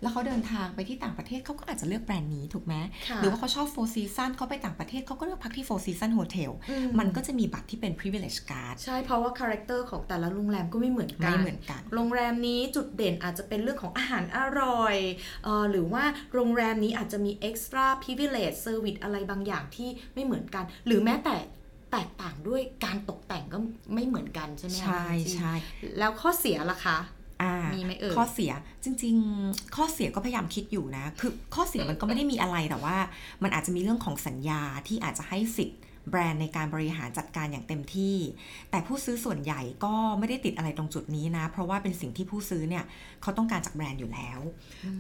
แล้วเขาเดินทางไปที่ต่างประเทศเขาก็อาจจะเลือกแบรนด์นี้ถูกไหมค่ะหรือว่าเขาชอบ Four Season เขาไปต่างประเทศเขาก็เลือกพักที่ Four Seasons Hotel อืมมันก็จะมีบัตรที่เป็น privilege card ใช่ เพราะว่า character ของแต่ละโรงแรมก็ไม่เหมือนกันไม่เหมือนกัน โรงแรมนี้จุดเด่นอาจจะเป็นเรื่องของอาหารอร่อยเอ่อหรือว่าโรงแรมนี้อาจจะมี extra privilege service อะไรบางอย่างที่ไม่เหมือนกัน หรือแม้แต่ แตกต่างด้วยการตกแต่งก็ไม่เหมือนกันใช่ไหมคะใช่พี่จีใช่แล้วข้อเสียล่ะคะอ่ามีไหมเอ่ยข้อเสียจริง ๆ ข้อเสียก็พยายามคิดอยู่นะ คือข้อเสียมันก็ไม่ได้มีอะไรแต่ว่า มันอาจจะมีเรื่องของสัญญาที่อาจจะให้สิทธิ์ แบรนด์ในการบริหารจัดการอย่างเต็มที่ แต่ผู้ซื้อส่วนใหญ่ก็ไม่ได้ติดอะไรตรงจุดนี้นะ เพราะว่าเป็นสิ่งที่ผู้ซื้อเนี่ยเขาต้องการจากแบรนด์อยู่แล้ว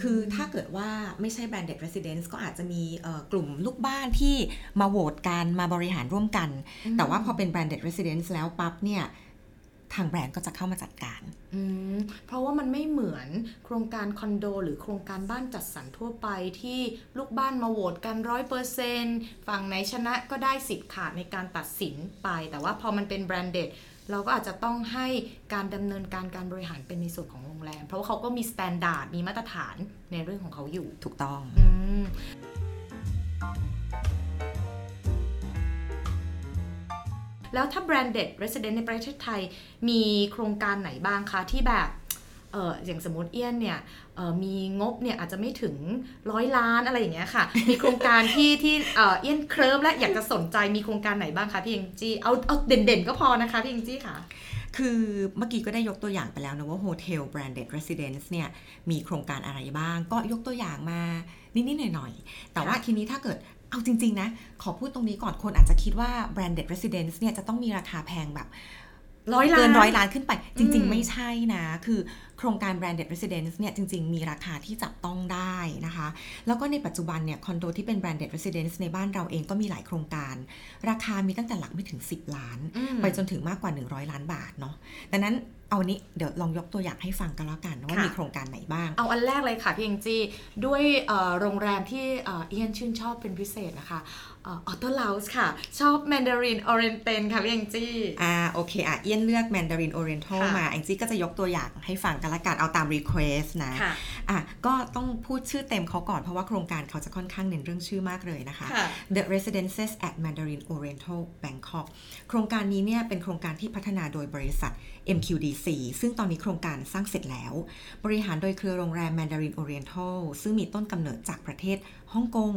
คือถ้าเกิดว่าไม่ใช่ branded residence ก็อาจจะมีเอ่อกลุ่มลูกบ้านที่มาโหวตกันมาบริหารร่วมกัน แต่ว่าพอเป็น branded residence แล้วปั๊บเนี่ย ทางแบรนด์ก็จะเข้ามาจัดการอืมเพราะว่ามันไม่เหมือนโครงการคอนโด หรือโครงการบ้านจัดสรรทั่วไปที่ลูกบ้านมาโหวตกันร้อยเปอร์เซนต์ฝั่งไหนชนะก็ได้สิทธิ์ขาดในการตัดสินไป แต่ว่าพอมันเป็น branded เราก็อาจจะต้องให้การดำเนินการการบริหารเป็นในส่วนของโรงแรม เพราะว่าเขาก็มี standard มีมาตรฐานในเรื่องของเขาอยู่ ถูกต้องอื แล้วถ้า branded resident ในประเทศไทย มีโครงการไหนบ้างคะที่แบบเอออย่างสมมติเอี้ยนเนี่ยเอ่อมีงบเนี่ยอาจจะไม่ถึงร้อยล้านอะไรอย่างเงี้ยค่ะ มีโครงการที่ที่เอ่อเอี้ยนเคลิ้มและอยากจะสนใจมีโครงการไหนบ้างคะพี่เองจี้เอาเอาเด่นๆก็พอนะคะพี่เองจี้ค่ะ คือเมื่อกี้ก็ได้ยกตัวอย่างไปแล้วนะว่า Hotel Branded Residence เนี่ยมีโครงการอะไรบ้าง ก็ยกตัวอย่างมานิดๆหน่อยๆ แต่ว่าทีนี้ถ้าเกิด เอาจริง ๆ นะ ขอพูดตรงนี้ก่อนคนอาจจะคิดว่า Branded Residence เนี่ยจะต้องมีราคาแพงแบบร้อยล้านเกินร้อยล้านขึ้นไป จริงอืมๆไม่ใช่นะ คือโครงการ branded residence เนี่ยจริง ๆ มีราคาที่จับต้องได้นะคะ แล้วก็ในปัจจุบันเนี่ยคอนโดที่เป็น branded residence ในบ้านเราเองก็มีหลายโครงการ ราคามีตั้งแต่หลักไม่ถึง 10 ล้านอืมไปจนถึงมากกว่า 100 ล้านบาทเนาะดังนั้นเอานี้เดี๋ยวลองยกตัวอย่างให้ฟังกันแล้วกันว่าค่ะมีโครงการไหนบ้าง เอาอันแรกเลยค่ะพี่เองจี้ด้วยเอ่อโรงแรมที่เอ่อเอียนชื่นชอบเป็นพิเศษนะคะ ออโต้ o าส์ค่ะ ชอบแมนดารินออเรนเตนค่ะพี่เองจี้อ่าโอเคอะเอี้ยนเลือก Mandarin Oriental ค่ะมาแองจี้ก็จะยกตัวอย่างให้ฟังกันละกันเอาตาม request นะค่ะอะก็ต้องพูดชื่อเต็มเขาก่อน เพราะว่าโครงการเขาจะค่อนข้างเน้นเรื่องชื่อมากเลยนะคะค่ะ The Residences at Mandarin Oriental Bangkok โครงการนี้เนี่ยเป็นโครงการที่พัฒนาโดยบริษัท MQDC ซึ่งตอนนี้โครงการสร้างเสร็จแล้ว บริหารโดยเครือโรงแรม Mandarin Oriental ซึ่งมีต้นกำเนิดจากประเทศ ฮ่องกง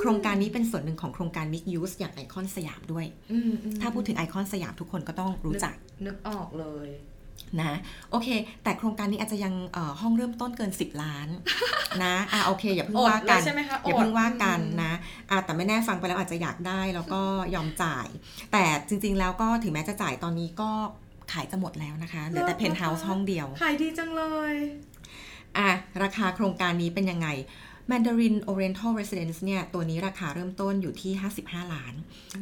โครงการนี้เป็นส่วนหนึ่งของโครงการ Mixed Use อย่างไอคอนสยามด้วยอืมอืมถ้าพูดถึงไอคอนสยามทุกคนก็ต้องรู้จัก นึกออกเลยนะโอเค แต่โครงการนี้อาจจะยังเอ่อห้องเริ่มต้นเกิน 10 ล้าน นะอะโอเค อย่าเพิ่งอดว่ากันเลยใช่ไหมคะอย่าอดเพิ่งว่ากันอืมนะอะแต่ไม่แน่ฟังไปแล้วอาจจะอยากได้แล้วก็ยอมจ่าย แต่จริงๆแล้วก็ถึงแม้จะจ่ายตอนนี้ก็ขายจะหมดแล้วนะคะเหลือแต่เพนท์เฮาส์ห้องเดียว ขายดีจังเลยอะราคาโครงการนี้เป็นยังไง Mandarin Oriental Residence เนี่ย ตัวนี้ราคาเริ่มต้นอยู่ที่ 55 ล้าน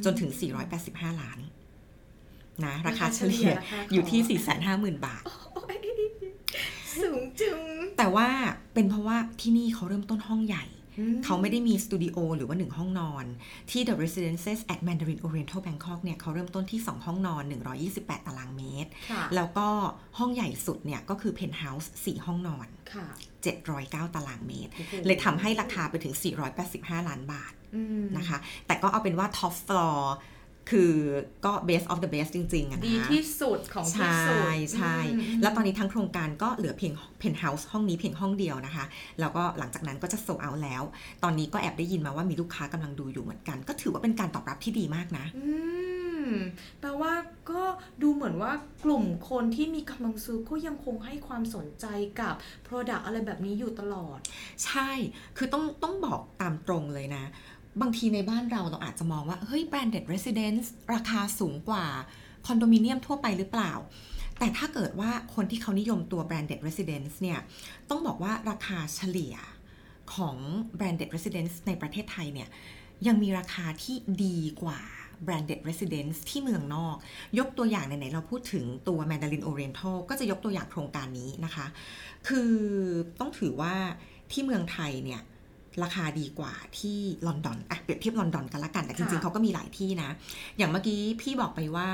จนถึง 485 ล้าน นะ ราคาเฉลี่ยราคาเฉลี่ยราคาอยู่ที่ของ450,000 บาทโอ้ยสูงจึง แต่ว่าเป็นเพราะว่าที่นี่เขาเริ่มต้นห้องใหญ่อืมเขาไม่ได้มีสตูดิโอหรือว่า1ห้องนอน ที่ The Residences at Mandarin Oriental Bangkok เนี่ยเขาเริ่มต้นที่ 2 ห้องนอน 128 ตารางเมตรค่ะแล้วก็ห้องใหญ่สุดเนี่ยก็คือ Penthouse 4ห้องนอนค่ะ 709 ตารางเมตรโอ้โหเลยทำให้ราคาไปถึง 485 ล้านบาทอืมนะคะ แต่ก็เอาเป็นว่า top floor คือก็ best of the best จริงๆอะนะดีที่สุดของที่ใช่สุด ใช่อืมแล้วตอนนี้ทั้งโครงการก็เหลือเพียง penthouse ห้องนี้เพียงห้องเดียวนะคะ แล้วก็หลังจากนั้นก็จะโซเอาแล้ว ตอนนี้ก็แอบได้ยินมาว่ามีลูกค้ากำลังดูอยู่เหมือนกัน ก็ถือว่าเป็นการตอบรับที่ดีมากนะอื มแปลว่าก็ดูเหมือนว่ากลุ่มคนที่มีกำลังซื้อก็ยังคงให้ความสนใจกับ Product อะไรแบบนี้อยู่ตลอด ใช่ คือต้องต้องบอกตามตรงเลยนะ บางทีในบ้านเราเราอาจจะมองว่า เฮ้ย branded residence ราคาสูงกว่าคอนโดมิเนียมทั่วไปหรือเปล่า แต่ถ้าเกิดว่าคนที่เขานิยมตัว branded residence เนี่ย ต้องบอกว่าราคาเฉลี่ยของ branded residence ในประเทศไทยเนี่ย ยังมีราคาที่ดีกว่า branded residence ที่เมืองนอก ยกตัวอย่างไหนๆเราพูดถึงตัว Mandarin Oriental ก็จะยกตัวอย่างโครงการนี้นะคะ คือต้องถือว่าที่เมืองไทยเนี่ยราคาดีกว่าที่ลอนดอนอะเปรียบเทียบลอนดอนกันละกัน แต่จริงๆค่ะเขาก็มีหลายที่นะ อย่างเมื่อกี้พี่บอกไปว่า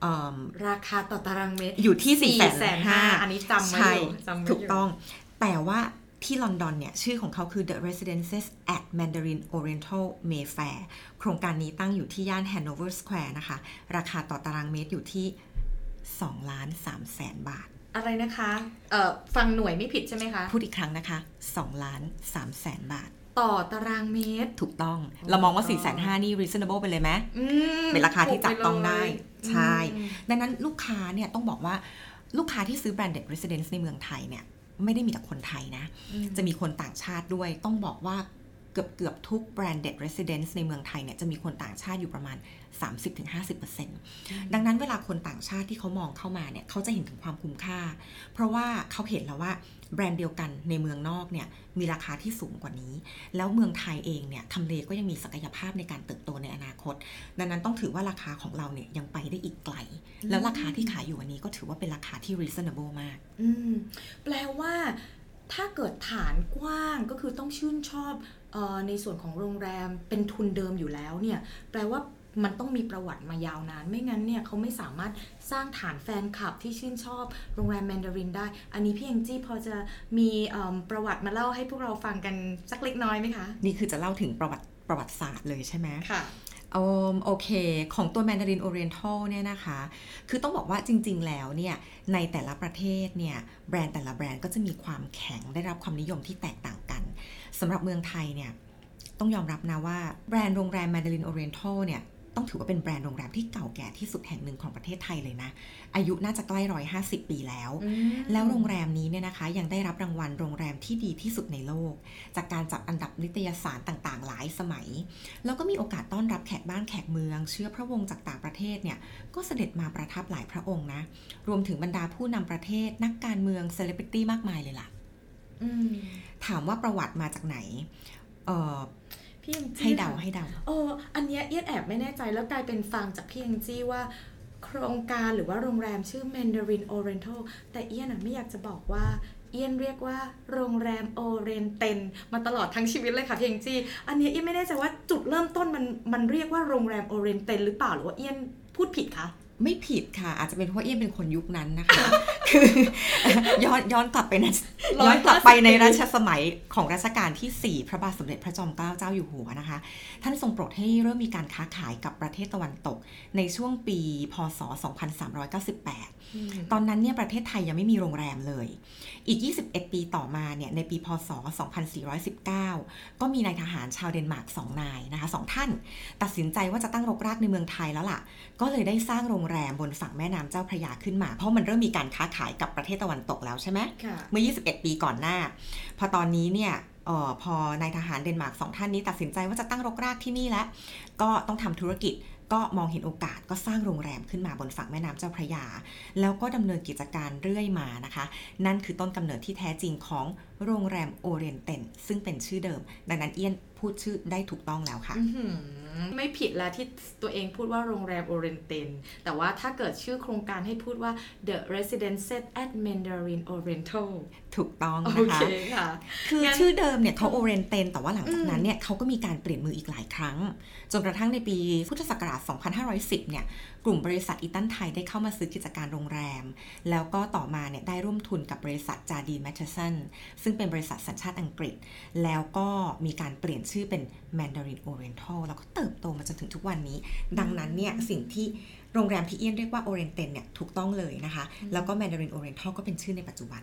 เอิ่มราคาต่อตารางเมตรอยู่ที่4ี่แสนแสนห้าอันนี้จำไว้ใช่อยู่จำไว้อยู่ถูกต้อง แต่ว่า ที่ลอนดอนเนี่ย ชื่อของเขาคือ The Residences at Mandarin Oriental Mayfair โครงการนี้ตั้งอยู่ที่ย่าน Hanover Square นะคะ ราคาต่อตารางเมตรอยู่ที่2ล้าน3แสนบาท อะไรนะคะเอ่อฟังหน่วยไม่ผิดใช่ไหมคะ พูดอีกครั้งนะคะ2ล้าน3แสนบาทต่อตารางเมตร ถูกต้อง เรามองว่า 4 5 0 0 0นี่ reasonable ไปเลยไหมอืมเป็นราคาที่จับต้องได้ถูกปเลยใช่อืมดังนั้นลูกค้าเนี่ยต้องบอกว่าลูกค้าที่ซื้อ branded residence ในเมืองไทยเนี่ย ไม่ได้มีแต่คนไทยนะอืมจะมีคนต่างชาติด้วย ต้องบอกว่าเกือบเกือบทุก branded residence ในเมืองไทยเนี่ยจะมีคนต่างชาติอยู่ประมาณ 30-50%ดังนั้นเวลาคนต่างชาติที่เขามองเข้ามาเนี่ยเขาจะเห็นถึงความคุ้มค่า เพราะว่าเขาเห็นแล้วว่า แบรนด์เดียวกันในเมืองนอกเนี่ยมีราคาที่สูงกว่านี้ แล้วเมืองไทยเองเนี่ยทำเลก็ยังมีศักยภาพในการเติบโตในอนาคต ดังนั้นต้องถือว่าราคาของเราเนี่ยยังไปได้อีกไกล แล้วราคาที่ขายอยู่วันนี้ก็ถือว่าเป็นราคาที่ reasonable มากอืมแปลว่าถ้าเกิดฐานกว้างก็คือต้องชื่นชอบเออในส่วนของโรงแรมเป็นทุนเดิมอยู่แล้วเนี่ยแปลว่า มันต้องมีประวัติมายาวนาน ไม่งั้นเนี่ยเขาไม่สามารถสร้างฐานแฟนคลับที่ชื่นชอบโรงแรมแมนดารินได้ อันนี้พี่เองจี้พอจะมีประวัติมาเล่าให้พวกเราฟังกันสักเล็กน้อยไหมคะ นี่คือจะเล่าถึงประวัติประวัติศาสตร์เลยใช่ไหมค่ะโอโอเค ของตัว Mandarin Oriental เนี่ยนะคะ คือต้องบอกว่าจริง ๆ แล้วเนี่ย ในแต่ละประเทศเนี่ย แบรนด์แต่ละแบรนด์ก็จะมีความแข็งได้รับความนิยมที่แตกต่างกัน สำหรับเมืองไทยเนี่ย ต้องยอมรับนะว่าแบรนด์โรงแรม Mandarin Oriental เนี่ย ต้องถือว่าเป็นแบรนด์โรงแรมที่เก่าแก่ที่สุดแห่งหนึ่งของประเทศไทยเลยนะ อายุน่าจะใกล้ร้อยห้าสิบปีแล้ว แล้วโรงแรมนี้เนี่ยนะคะ ยังได้รับรางวัลโรงแรมที่ดีที่สุดในโลก จากการจัดอันดับนิตยสารต่างๆ หลายสมัย แล้วก็มีโอกาสต้อนรับแขกบ้านแขกเมือง เชื้อพระวงศ์จากต่างประเทศเนี่ยก็เสด็จมาประทับหลายพระองค์นะ รวมถึงบรรดาผู้นำประเทศ นักการเมืองเซเลบริตี้มากมายเลยล่ะอืมถามว่าประวัติมาจากไหน เออพี่แองจี้ให้เดาค่ะให้เดาเอออันเนี้ยเอี้ยนแอบไม่แน่ใจแล้วกลายเป็นฟังจากพี่แองจี้ว่า โครงการหรือว่าโรงแรมชื่อ Mandarin Oriental แต่เอี้ยนอะไม่อยากจะบอกว่าเอี้ยนเรียกว่าโรงแรมโอเรียนเต็ลมาตลอดทั้งชีวิตเลยค่ะพี่แองจี้อันเนี้ยเอี้ยนไม่แน่ใจว่าจุดเริ่มต้นมันมันเรียกว่าโรงแรมโอเรนเตนหรือเปล่าหรือว่าเอียนพูดผิดคะไม่ผิดค่ะ อาจจะเป็นเพราะเอี้ยนเป็นคนยุคนั้นนะคะ คือย้อนย้อนกลับไปนะร้ย้ออยนห้าสิบกลับไปในปีรัชสมัยของรัชกาลที่ 4 พระบาทสมเด็จพระจอมเกล้าเจ้าอยู่หัวนะคะ ท่านทรงโปรดให้เริ่มมีการค้าขายกับประเทศตะวันตก ในช่วงปีพศ 2398 ตอนนั้นเนี่ยประเทศไทยยังไม่มีโรงแรมเลย อีก 21 ปีต่อมาเนี่ยในปีพศ 2419 ก็มีนายทหารชาวเดนมาร์กสองนายนะคะสองท่าน ตัดสินใจว่าจะตั้งรกรากในเมืองไทยแล้วล่ะ ก็เลยได้สร้างโรงแรมบนฝั่งแม่น้ำเจ้าพระยาขึ้นมา เพราะมันเริ่มมีการค้าขายกับประเทศตะวันตกแล้วใช่ไหมค่ะเมื่อ 21 ปีก่อนหน้า พอตอนนี้เนี่ยเออพอนายทหารเดนมาร์กสองท่านนี้ตัดสินใจว่าจะตั้งรกรากที่นี่แล้ว ก็ต้องทำธุรกิจก็มองเห็นโอกาสก็สร้างโรงแรมขึ้นมาบนฝั่งแม่น้ำเจ้าพระยา แล้วก็ดำเนินกิจการเรื่อยมานะคะ นั่นคือต้นกำเนิดที่แท้จริงของโรงแรมโอเรียนเต็ลซึ่งเป็นชื่อเดิม ดังนั้นเอี้ยนพูดชื่อได้ถูกต้องแล้วค่ะอื้อหือ ไม่ผิดแล้วที่ตัวเองพูดว่าโรงแรมโอเรียนเต็ลแต่ว่าถ้าเกิดชื่อโครงการให้พูดว่า The Residences at Mandarin Oriental ถูกต้องนะคะโอเคค่ะ คืองั้นชื่อเดิมเนี่ยเขาโอเรียนเต็ลแต่ว่าหลังจากนั้นเนี่ยเขาก็มีการเปลี่ยนมืออีกหลายครั้ง จนกระทั่งในปีพุทธศักราช 2510 เนี่ย กลุ่มบริษัทอีตันไทยได้เข้ามาซื้อกิจการโรงแรม แล้วก็ต่อมาเนี่ยได้ร่วมทุนกับบริษัทจาดีนแมทเชสันซึ่งเป็นบริษัทสัญชาติอังกฤษ แล้วก็มีการเปลี่ยนชื่อเป็น Mandarin Oriental แล้วก็เติบโตมาจนถึงทุกวันนี้ ดังนั้นเนี่ยสิ่งที่โรงแรมที่เอี้ยนเรียกว่า Oriental เนี่ยถูกต้องเลยนะคะ แล้วก็ Mandarin Oriental ก็เป็นชื่อในปัจจุบัน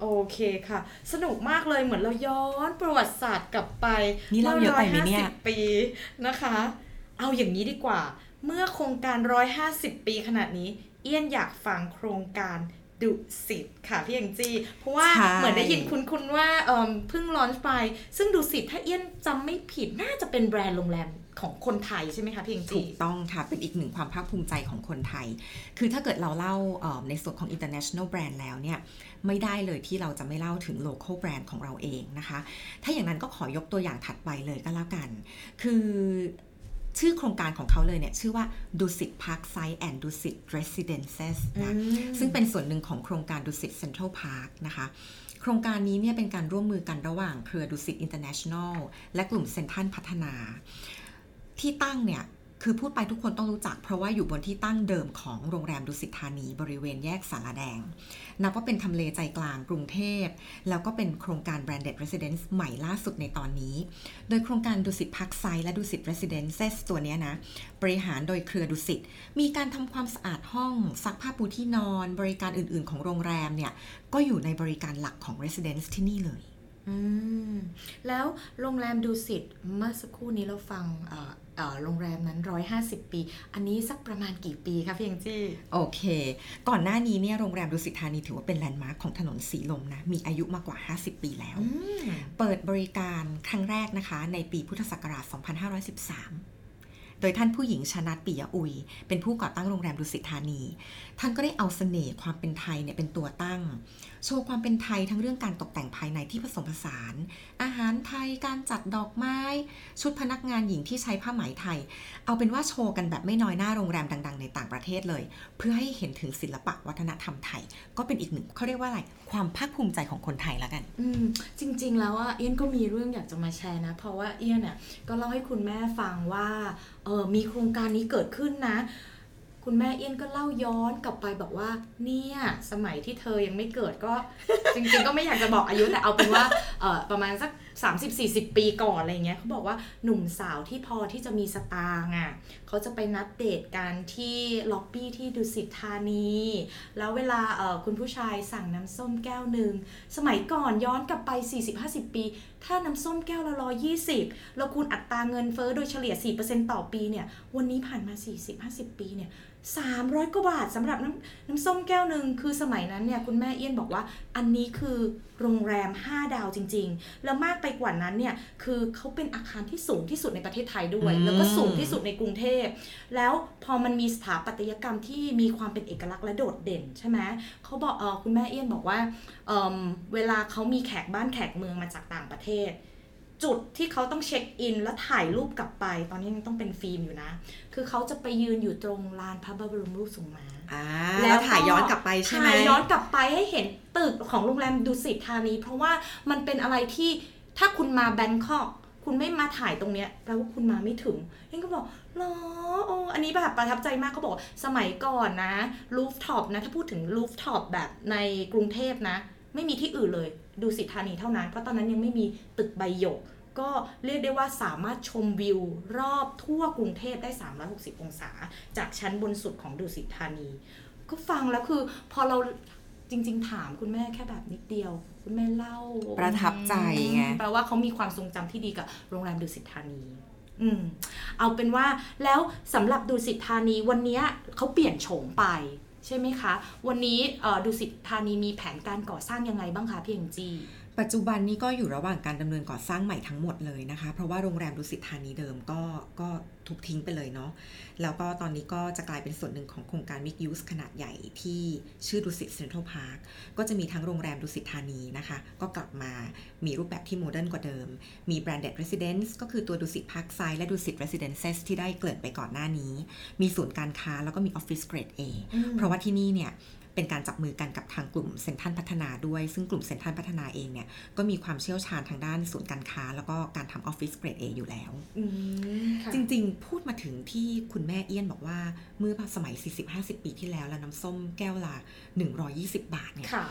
โอเคค่ะ สนุกมากเลยเหมือนเราย้อนประวัติศาสตร์กลับไปนี่เล่าเยอะไปไหมเนี่ย150ปีนะคะ เอาอย่างนี้ดีกว่า เมื่อโครงการ 150 ปีขนาดนี้ เอี้ยนอยากฟังโครงการดุสิตค่ะพี่ยังจีเพราะว่าใช่เหมือนได้ยินคุณคุณว่าเอิ่มเพิ่งลอนช์ไป ซึ่งดุสิตถ้าเอี้ยนจำไม่ผิดน่าจะเป็นแบรนด์โรงแรมของคนไทยใช่ไหมคะพี่ยังจีถูกต้องค่ะ เป็นอีกหนึ่งความภาคภูมิใจของคนไทย คือถ้าเกิดเราเล่าเอ่อในส่วนของ international brand แล้วเนี่ย ไม่ได้เลยที่เราจะไม่เล่าถึง local brand ของเราเองนะคะ ถ้าอย่างนั้นก็ขอยกตัวอย่างถัดไปเลยก็แล้วกัน คือ ชื่อโครงการของเขาเลยเนี่ยชื่อว่า Dusit Parkside and Dusit Residences นะซึ่งเป็นส่วนหนึ่งของโครงการดุสิตเซ็นทรัลพาร์คนะคะโครงการนี้เนี่ยเป็นการร่วมมือกันระหว่างเครือดุสิตอินเตอร์เนชั่นแนลและกลุ่มเซ็นทรัลพัฒนา ที่ตั้งเนี่ย คือพูดไปทุกคนต้องรู้จัก เพราะว่าอยู่บนที่ตั้งเดิมของโรงแรมดุสิตธานีบริเวณแยกศาลาแดง นับว่าเป็นทำเลใจกลางกรุงเทพ แล้วก็เป็นโครงการ Branded Residence ใหม่ล่าสุดในตอนนี้ โดยโครงการดุสิตพักไซและดุสิต Residences ตัวนี้นะ บริหารโดยเครือดุสิต มีการทำความสะอาดห้องซักผ้าปูที่นอน บริการอื่น ๆ ของโรงแรมเนี่ยก็อยู่ในบริการหลักของ Residence ที่นี่เลยอืมแล้วโรงแรมดูสิตเมื่อสักครู่นี้เราฟังเอ่อ โรงแรมนั้น 150 ปี อันนี้สักประมาณกี่ปีคะพี่ยังจี้ โอเค ก่อนหน้านี้เนี่ยโรงแรมดุสิตธานีถือว่าเป็นแลนด์มาร์คของถนนสีลมนะ มีอายุมากกว่า 50 ปีแล้วอืมเปิดบริการครั้งแรกนะคะ ในปีพุทธศักราช 2513โดยท่านผู้หญิงชนัดปิยะอุย เป็นผู้ก่อตั้งโรงแรมดุสิตธานี ท่านก็ได้เอาเสน่ห์ความเป็นไทยเนี่ยเป็นตัวตั้ง โชว์ความเป็นไทยทั้งเรื่องการตกแต่งภายในที่ผสมผสาน อาหารไทยการจัดดอกไม้ ชุดพนักงานหญิงที่ใช้ผ้าไหมไทย เอาเป็นว่าโชว์กันแบบไม่น้อยหน้าโรงแรมดัง ๆ ในต่างประเทศเลย เพื่อให้เห็นถึงศิลปะวัฒนธรรมไทย ก็เป็นอีกหนึ่งเขาเรียกว่าอะไรความภาคภูมิใจของคนไทยแล้วกัน อืมจริง ๆ แล้วอะเอี้ยนก็มีเรื่องอยากจะมาแชร์นะ เพราะว่าเอี้ยนอะก็เล่าให้คุณแม่ฟังว่าเออมีโครงการนี้เกิดขึ้นนะ คุณแม่เอี้ยนก็เล่าย้อนกลับไปบอกว่า เนี่ยสมัยที่เธอยังไม่เกิดก็ จริงๆก็ไม่อยากจะบอกอายุแต่เอาเป็นว่าเออประมาณสัก 30-40 ปีก่อนอะไรเงี้ยเขาบอกว่าหนุ่มสาวที่พอที่จะมีสตางค์อะเขาจะไปนัดเดทกันที่ล็อบบี้ที่ดุสิตธานี แล้วเวลาเออคุณผู้ชายสั่งน้ำส้มแก้วหนึ่งสมัยก่อนย้อนกลับไป 40-50 ปี ถ้าน้ำส้มแก้วละ120แล้วคุณอัตราเงินเฟ้อโดยเฉลี่ย 4%ต่อปีเนี่ยวันนี้ผ่านมา 40-50 ปีเนี่ย 300กว่าบาทสำหรับน้ำน้ำส้มแก้วหนึ่งคือสมัยนั้นเนี่ยคุณแม่เอี้ยนบอกว่าอันนี้คือโรงแรม 5 ดาวจริง ๆ แล้วมากไปกว่านั้นเนี่ยคือเขาเป็นอาคารที่สูงที่สุดในประเทศไทยด้วยอืมแล้วก็สูงที่สุดในกรุงเทพ แล้วพอมันมีสถาปัตยกรรมที่มีความเป็นเอกลักษณ์และโดดเด่นใช่ไหมเขาบอกเออคุณแม่เอี้ยนบอกว่าเอมเวลาเขามีแขกบ้านแขกเมืองมาจากต่างประเทศ จุดที่เขาต้องเช็คอิน แล้วถ่ายรูปกลับไป ตอนนี้ยังต้องเป็นฟิล์มอยู่นะ คือเขาจะไปยืนอยู่ตรงลานพระบรมรูปทรงม้าอ่าแล้วแล้วถ่ายย้อนกลับไปใช่ไหมถ่ายย้อนกลับไปให้เห็นตึกของโรงแรมดุสิตธานี เพราะว่ามันเป็นอะไรที่ถ้าคุณมา Bangkok คุณไม่มาถ่ายตรงเนี้ยแปลว่าคุณมาไม่ถึงเอ็งก็บอกเหรอโอ้อันนี้แบบประทับใจมากเขาบอกว่าสมัยก่อนนะ rooftop นะ ถ้าพูดถึง rooftop แบบในกรุงเทพนะ ไม่มีที่อื่นเลย ดุสิตธานีเท่านั้น เพราะตอนนั้นยังไม่มีตึกใบหยก ก็เรียกได้ว่าสามารถชมวิวรอบทั่วกรุงเทพได้ 360 องศา จากชั้นบนสุดของดุสิตธานี ก็ฟังแล้วคือพอเราจริง ๆ ถามคุณแม่แค่แบบนิดเดียว คุณแม่เล่า ประทับใจไงแปลว่าเขามีความทรงจำที่ดีกับโรงแรมดุสิตธานีอืมเอาเป็นว่าแล้วสำหรับดุสิตธานีวันเนี้ยเขาเปลี่ยนโฉมไปใช่ไหมคะ วันนี้เอ่อดุสิตธานีมีแผนการก่อสร้างยังไงบ้างคะพี่เอ็งจี ปัจจุบันนี้ก็อยู่ระหว่างการดำเนินก่อสร้างใหม่ทั้งหมดเลยนะคะ เพราะว่าโรงแรมดุสิตธานีเดิมก็ก็ถูกทิ้งไปเลยเนาะแล้วก็ตอนนี้ก็จะกลายเป็นส่วนหนึ่งของโครงการ Mixed Use ขนาดใหญ่ที่ชื่อดุสิตเซ็นทรัลพาร์คก็จะมีทั้งโรงแรมดุสิตธานีนะคะ ก็กลับมามีรูปแบบที่ modern กว่าเดิม มี branded residence ก็คือตัวดุสิตพาร์คไซด์และดุสิต residences ที่ได้เกริ่นไปก่อนหน้านี้ มีศูนย์การค้าแล้วก็มี office grade A เพราะว่าที่นี่เนี่ย เป็นการจับมือกันกับทางกลุ่มเซ็นทรัลพัฒนาด้วย ซึ่งกลุ่มเซ็นทรัลพัฒนาเองเนี่ยก็มีความเชี่ยวชาญทางด้านศูนย์การค้า แล้วก็การทำออฟฟิศเกรด A อยู่แล้วอืมค่ะจริงๆ พูดมาถึงที่คุณแม่เอี้ยนบอกว่าเมื่อสมัย 40-50 ปีที่แล้วแล้วน้ำส้มแก้วละ 120 บาทเนี่ยค่ะ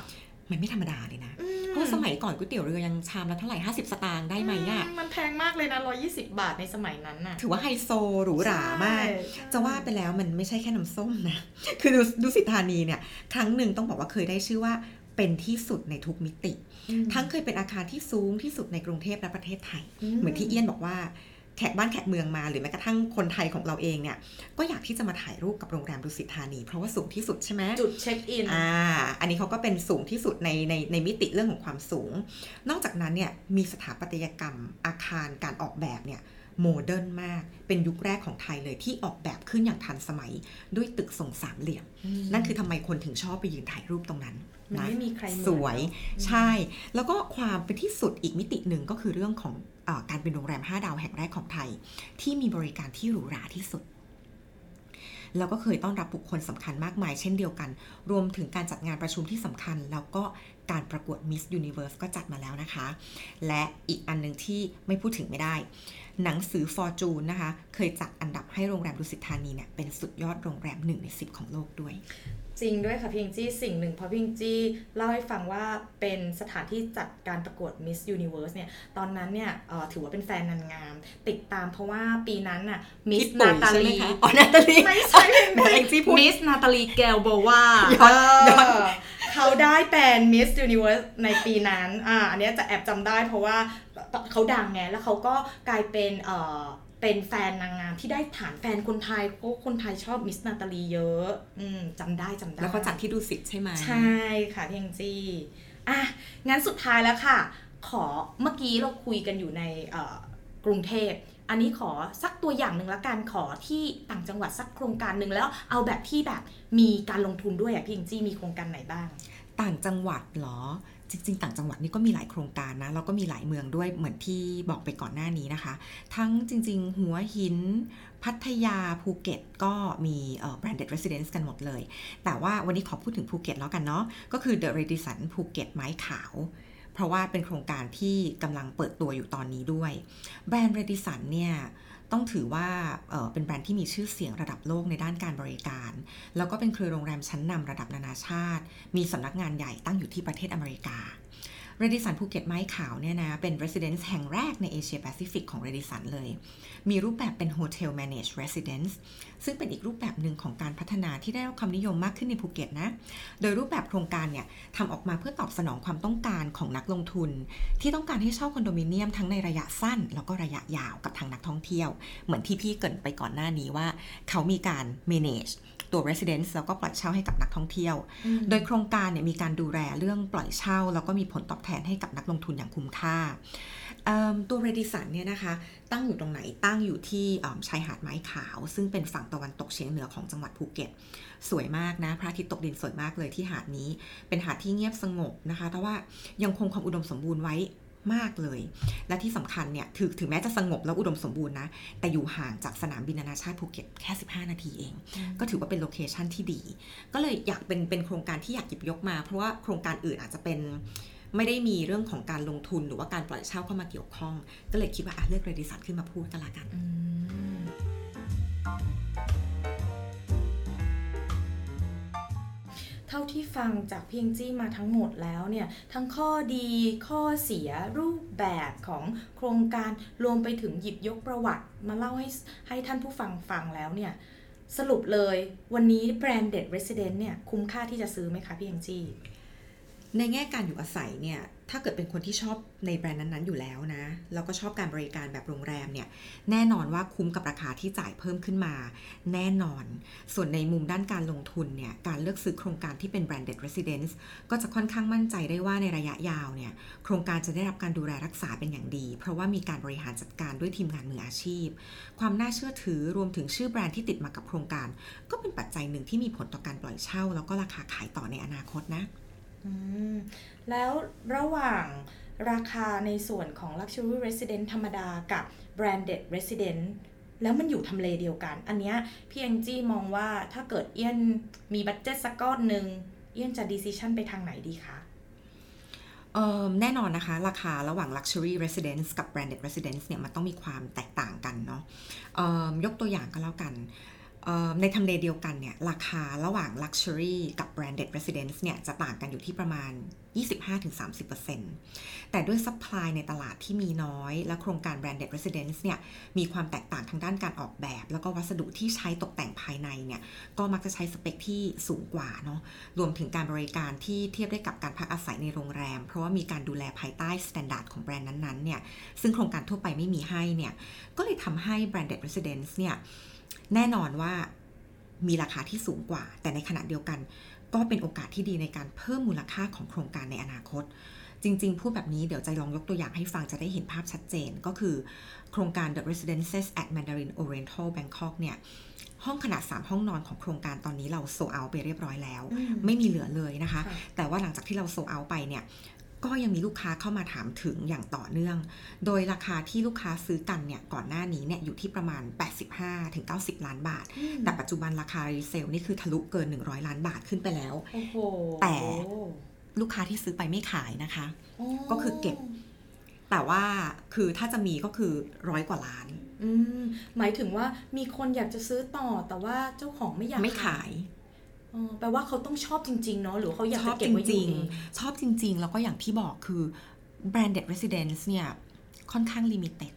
มันไม่ธรรมดาเลยนะอืเพราะสมัยก่อนก๋วยเตี๋ยวเรือยังชามละเท่าไหร่ 50 สตางค์ได้ไหมอะมันแพงมากเลยนะ 120 บาทในสมัยนั้นน่ะ ถือว่าไฮโซหรูหรามากใช่จะว่าไปแล้วมันไม่ใช่แค่น้ำส้มนะ คือดูดูสิทธานีเนี่ย ครั้งหนึ่งต้องบอกว่าเคยได้ชื่อว่าเป็นที่สุดในทุกมิติอืมทั้งเคยเป็นอาคารที่สูงที่สุดในกรุงเทพและประเทศไทยอืมเหมือนที่เอี้ยนบอกว่าแขกบ้านแขกเมืองมา หรือแม้กระทั่งคนไทยของเราเองเนี่ย ก็อยากที่จะมาถ่ายรูปกับโรงแรมดุสิตธานี เพราะว่าสูงที่สุดใช่ไหมจุดเช็คอินอ่าอันนี้เขาก็เป็นสูงที่สุดในในในมิติเรื่องของความสูง นอกจากนั้นเนี่ยมีสถาปัตยกรรมอาคารการออกแบบเนี่ยโมเดิร์นมาก เป็นยุคแรกของไทยเลยที่ออกแบบขึ้นอย่างทันสมัยด้วยตึกทรงสามเหลี่ยม นั่นคือทำไมคนถึงชอบไปยืนถ่ายรูปตรงนั้นมันนะไม่มีใครเหมือนสวยเนอะใช่ แล้วก็ความเป็นที่สุดอีกมิติหนึ่งก็คือเรื่องของอา การเป็นโรงแรม 5 ดาวแห่งแรกของไทย ที่มีบริการที่หรูหราที่สุด แล้วก็เคยต้อนรับบุคคลสำคัญมากมาย เช่นเดียวกัน รวมถึงการจัดงานประชุมที่สำคัญ แล้วก็การประกวด Miss Universe ก็จัดมาแล้วนะคะ และอีกอันหนึ่งที่ไม่พูดถึงไม่ได้ หนังสือ Fortune นะคะ เคยจัดอันดับให้โรงแรมดุสิตธานีเนี่ยเป็นสุดยอดโรงแรมหนึ่งในสิบของโลกด้วย จริงด้วยค่ะพี่เองจี้สิ่งหนึ่งเพราะพี่เองจี้เล่าให้ฟังว่าเป็นสถานที่จัดการประกวด Miss Universe เนี่ยตอนนั้นเนี่ยเอ่อถือว่าเป็นแฟนนางงาม ติดตามเพราะว่าปีนั้นน่ะ Miss พี่ปุ๋นายตาใช่ไหมลีคะอ๋อนาตาลีไม่ใช่แหม่แองจี้พูดมิสนาตาลีแกลโบวาย้อนย้อนเขาได้เป็น Miss Universe ในปีนั้นอ่าอันเนี้ยจะแอบจำได้เพราะว่าเขาดังไงแล้วเขาก็กลายเป็น เอ่อเป็นแฟนนางงามที่ได้ฐานแฟนคนไทยเพราะคนไทยชอบมิสนาตาลีเยอะอืมจำได้จำได้ แล้วก็จัดที่ดุสิตใช่ไหมใช่ค่ะพี่แองจี้อะงั้นสุดท้ายแล้วค่ะ ขอเมื่อกี้เราคุยกันอยู่ในเอ่อกรุงเทพอันนี้ขอสักตัวอย่างหนึ่งละกันขอที่ต่างจังหวัดสักโครงการหนึ่งแล้วเอาแบบที่แบบมีการลงทุนด้วยอะพี่แองจี้มีโครงการไหนบ้าง ต่างจังหวัดเหรอ จริง ๆ ต่างจังหวัดนี่ก็มีหลายโครงการนะแล้วก็มีหลายเมืองด้วยเหมือนที่บอกไปก่อนหน้านี้นะคะ ทั้งจริง ๆ หัวหิน พัทยาภูเก็ตก็มี branded residence กันหมดเลย แต่ว่าวันนี้ขอพูดถึงภูเก็ตแล้วกันเนาะก็คือ The Radisson ภูเก็ตไม้ขาว เพราะว่าเป็นโครงการที่กำลังเปิดตัวอยู่ตอนนี้ด้วยแบรนด์ Radisson เนี่ย ต้องถือว่าเป็นแบรนด์ที่มีชื่อเสียงระดับโลกในด้านการบริการ แล้วก็เป็นเครือโรงแรมชั้นนำระดับนานาชาติ มีสำนักงานใหญ่ตั้งอยู่ที่ประเทศอเมริกา เรดิสันภูเก็ตไม้ขาวเนี่ยนะ เป็น residence แห่งแรกในเอเชียแปซิฟิกของเรดิสันเลย มีรูปแบบเป็น Hotel Managed Residence ซึ่งเป็นอีกรูปแบบหนึ่งของการพัฒนาที่ได้รับความนิยมมากขึ้นในภูเก็ตนะ โดยรูปแบบโครงการเนี่ยทำออกมาเพื่อตอบสนองความต้องการของนักลงทุน ที่ต้องการให้เช่าคอนโดมิเนียมทั้งในระยะสั้น แล้วก็ระยะยาวกับทางนักท่องเที่ยว เหมือนที่พี่เกินไปก่อนหน้านี้ว่า เขามีการ manage ตัว residence แล้วก็ปล่อยเช่าให้กับนักท่องเที่ยว โดยโครงการเนี่ยมีการดูแลเรื่องปล่อยเช่า แล้วก็มีผลตอบแทนให้กับนักลงทุนอย่างคุ้มค่าเอิ่มตัวเรดิสันเนี่ยนะคะตั้งอยู่ตรงไหนตั้งอยู่ที่เอิ่มชายหาดไม้ขาว ซึ่งเป็นฝั่งตะวันตกเฉียงเหนือของจังหวัดภูเก็ต สวยมากนะ พระอาทิตย์ตกดินสวยมากเลยที่หาดนี้ เป็นหาดที่เงียบสงบนะคะ แต่ว่ายังคงความอุดมสมบูรณ์ไว้ มากเลย และที่สำคัญเนี่ยถึงถึงแม้จะสงบแล้วอุดมสมบูรณ์นะ แต่อยู่ห่างจากสนามบินนานาชาติภูเก็ตแค่ 15 นาทีเอง ก็ถือว่าเป็นโลเคชันที่ดี ก็เลยอยากเป็นเป็นโครงการที่อยากหยิบยกมา เพราะว่าโครงการอื่นอาจจะเป็นไม่ได้มีเรื่องของการลงทุนหรือว่าการปล่อยเช่าเข้ามาเกี่ยวข้อง ก็เลยคิดว่าอะเลือกเรดิสันขึ้นมาพูดกันละกัน เท่าที่ฟังจากเพียงจี้มาทั้งหมดแล้วเนี่ยทั้งข้อดีข้อเสียรูปแบบของโครงการรวมไปถึงหยิบยกประวัติ มาเล่าให้ให้ท่านผู้ฟังฟังแล้วเนี่ยสรุปเลยวันนี้แบรนด์เด็ด Resident เนี่ยคุ้มค่าที่จะซื้อไหมคะพี่ยังจี้ ในแง่การอยู่อาศัยเนี่ย ถ้าเกิดเป็นคนที่ชอบในแบรนด์นั้นๆอยู่แล้วนะ แล้วก็ชอบการบริการแบบโรงแรมเนี่ย แน่นอนว่าคุ้มกับราคาที่จ่ายเพิ่มขึ้นมา แน่นอน ส่วนในมุมด้านการลงทุนเนี่ย การเลือกซื้อโครงการที่เป็น branded residence ก็จะค่อนข้างมั่นใจได้ว่าในระยะยาวเนี่ย โครงการจะได้รับการดูแลรักษาเป็นอย่างดี เพราะว่ามีการบริหารจัดการด้วยทีมงานมืออาชีพ ความน่าเชื่อถือรวมถึงชื่อแบรนด์ที่ติดมากับโครงการ ก็เป็นปัจจัยหนึ่งที่มีผลต่อการปล่อยเช่า แล้วก็ราคาขายต่อในอนาคตนะ แล้วระหว่างราคาในส่วนของ Luxury Resident ธรรมดากับ Branded Resident แล้วมันอยู่ทำเลเดียวกัน อันเนี้ยพี่แองจี้มองว่าถ้าเกิดเอี้ยนมีบัตเจ็ตสักก้อนหนึ่งเอี้ยนจะ decision ไปทางไหนดีคะแน่นอนนะคะ ราคาระหว่าง Luxury Residence กับ Branded Residence เนี่ยมันต้องมีความแตกต่างกันเนาะยกตัวอย่างก็แล้วกัน ในทำเลเดียวกันเนี่ยราคาระหว่าง Luxury กับ Branded Residence เนี่ยจะต่างกันอยู่ที่ประมาณ 25-30%แต่ด้วย supply ในตลาดที่มีน้อย และโครงการ Branded Residence เนี่ยมีความแตกต่างทางด้านการออกแบบ แล้วก็วัสดุที่ใช้ตกแต่งภายในเนี่ยก็มักจะใช้สเปคที่สูงกว่าเนาะรวมถึงการบริการที่เทียบได้กับการพักอาศัยในโรงแรม เพราะว่ามีการดูแลภายใต้ standard ของแบรนด์นั้นๆเนี่ยซึ่งโครงการทั่วไปไม่มีให้เนี่ยก็เลยทำให้ branded residence เนี่ย แน่นอนว่ามีราคาที่สูงกว่า แต่ในขณะเดียวกัน ก็เป็นโอกาสที่ดีในการเพิ่มมูลค่าของโครงการในอนาคต จริง ๆ พูดแบบนี้เดี๋ยวจะลองยกตัวอย่างให้ฟังจะได้เห็นภาพชัดเจนก็คือ โครงการ The Residences at Mandarin Oriental Bangkok เนี่ยห้องขนาด 3 ห้องนอนของโครงการตอนนี้เราโซเอาไปเรียบร้อยแล้วอืมไม่มีเหลือเลยนะคะค่ะแต่ว่าหลังจากที่เราโซเอาไปเนี่ย ก็ยังมีลูกค้าเข้ามาถามถึงอย่างต่อเนื่อง โดยราคาที่ลูกค้าซื้อกันเนี่ยก่อนหน้านี้เนี่ยอยู่ที่ประมาณ 85-90 ล้านบาท แต่ปัจจุบันราคารีเซลนี่คือทะลุเกิน 100 ล้านบาทขึ้นไปแล้วโอ้โหแต่ลูกค้าที่ซื้อไปไม่ขายนะคะโอ้ก็คือเก็บ แต่ว่าคือถ้าจะมีก็คือร้อยกว่าล้านอืมหมายถึงว่ามีคนอยากจะซื้อต่อแต่ว่าเจ้าของไม่อยากไม่ขายอ๋อ แปลว่าเขาต้องชอบจริง ๆ เนาะหรือเขาอยากชอจะบเก็จบไว้อริยู่งเองๆชอบจริง ๆ แล้วก็อย่างที่บอกคือ branded residence เนี่ย ค่อนข้าง limited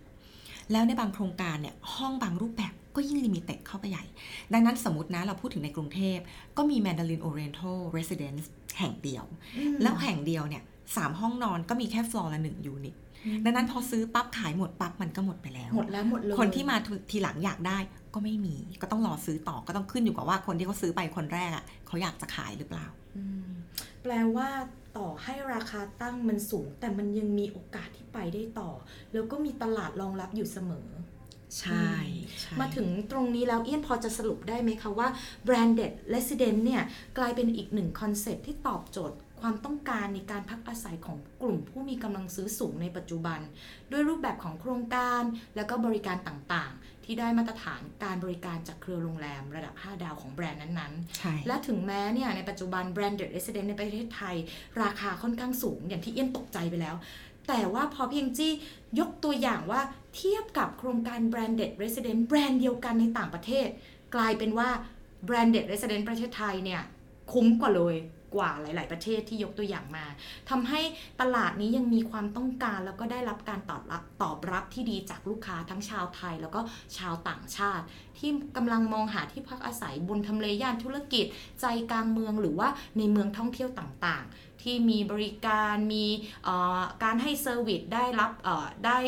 แล้วในบางโครงการเนี่ย ห้องบางรูปแบบก็ยิ่ง limited เข้าไปใหญ่ ดังนั้นสมมตินะ เราพูดถึงในกรุงเทพ ก็มี Mandarin Oriental Residence แห่งเดียวอืมแล้วแห่งเดียวเนี่ยสามห้องนอนก็มีแค่ฟลอร์ละหนึ่ง unit อืม ดังนั้นพอซื้อปั๊บขายหมดปั๊บมันก็หมดไปแล้ว หมดแล้วหมดเลยคนที่มาทีหลังอยากได้ก็ไม่มี ก็ต้องรอซื้อต่อก็ต้องขึ้นอยู่กับว่าคนที่เขาซื้อไปคนแรกอะเขาอยากจะขายหรือเปล่าอืมแปลว่าต่อให้ราคาตั้งมันสูง แต่มันยังมีโอกาสที่ไปได้ต่อ แล้วก็มีตลาดรองรับอยู่เสมอใช่ใช่ มาถึงตรงนี้แล้วเอี้ยนพอจะสรุปได้ไหมคะว่า branded residence เนี่ย กลายเป็นอีกหนึ่งคอนเซ็ปต์ที่ตอบโจทย์ความต้องการในการพักอาศัยของกลุ่มผู้มีกำลังซื้อสูงในปัจจุบัน ด้วยรูปแบบของโครงการ และก็บริการต่างๆ ที่ได้มาตรฐานการบริการจากเครือโรงแรมระดับ 5 ดาวของแบรนด์นั้นๆใช่และถึงแม้เนี่ยในปัจจุบัน branded resident ในประเทศไทย ราคาค่อนข้างสูง อย่างที่เอี้ยนตกใจไปแล้ว แต่ว่าพอเพียงจี้ยกตัวอย่างว่าเทียบกับโครงการ branded resident แบรนด์เดียวกันในต่างประเทศ กลายเป็นว่า branded resident ประเทศไทยเนี่ยคุ้มกว่าเลย กว่าหลาย ๆ ประเทศที่ยกตัวอย่างมาทำให้ตลาดนี้ยังมีความต้องการแล้วก็ได้รับการตอบรับตอบรับที่ดีจากลูกค้าทั้งชาวไทย แล้วก็ชาวต่างชาติ ที่กำลังมองหาที่พักอาศัยบนทำเลย่านธุรกิจ ใจกลางเมืองหรือว่าในเมืองท่องเที่ยวต่าง ๆ ที่มีบริการมีการให้ service ได้รับได้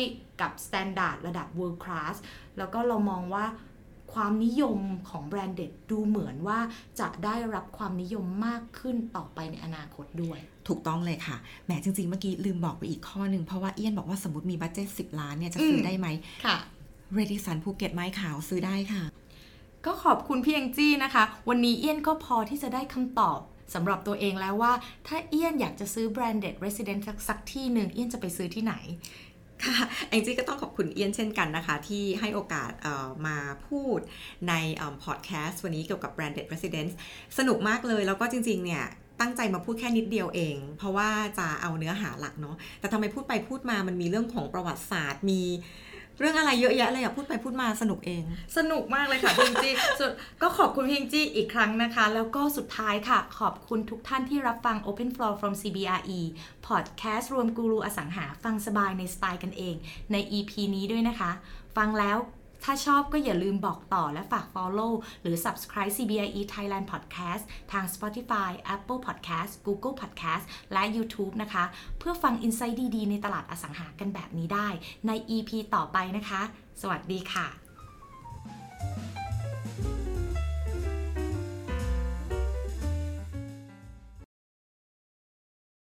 กับ standard ระดับ world class แล้วก็เรามองว่า ความนิยมของ branded ดูเหมือนว่าจะได้รับความนิยมมากขึ้นต่อไปในอนาคตด้วย ถูกต้องเลยค่ะแหมจริงๆ เมื่อกี้ลืมบอกไปอีกข้อหนึ่งเพราะว่าเอี้ยนบอกว่าสมมติมี budget 10ล้านเนี่ยจะซื้ออมได้ไหมค่ะเรดิสันภูเก็ตไม้ขาวซื้อได้ค่ะ ก็ขอบคุณพี่แองจี้นะคะ วันนี้เอี้ยนก็พอที่จะได้คำตอบสำหรับตัวเองแล้วว่า ถ้าเอี้ยนอยากจะซื้อ branded resident สักสักที่หนึ่งเอี้ยนจะไปซื้อที่ไหน ค่ะแองจี้ก็ต้องขอบคุณเอียนเช่นกันนะคะ ที่ให้โอกาสมาพูดในพอดแคสต์วันนี้เกี่ยวกับ branded residence สนุกมากเลยแล้วก็จริง ๆ เนี่ยตั้งใจมาพูดแค่นิดเดียวเอง เพราะว่าจะเอาเนื้อหาหลักเนาะแต่ทำไมพูดไปพูดมามันมีเรื่องของประวัติศาสตร์มี เรื่องอะไรเยอะแยะเลยอะพูดไปพูดมาสนุกเอง สนุกมากเลยค่ะพิงจี้สุดก็ขอบคุณพิงจี้อีกครั้งนะคะ แล้วก็สุดท้ายค่ะ ขอบคุณทุกท่านที่รับฟัง Open Floor from CBRE Podcast รวมกูรูอสังหาฟังสบายในสไตล์กันเอง ใน EP นี้ด้วยนะคะ ฟังแล้ว ถ้าชอบก็อย่าลืมบอกต่อและฝาก follow หรือ subscribe CBIE Thailand Podcast ทาง Spotify Apple Podcast Google Podcast และ YouTube นะคะ เพื่อฟังอินไซต์ดี ๆ ในตลาดอสังหากันแบบนี้ได้ใน EP ต่อไปนะคะ สวัสดีค่ะ thank you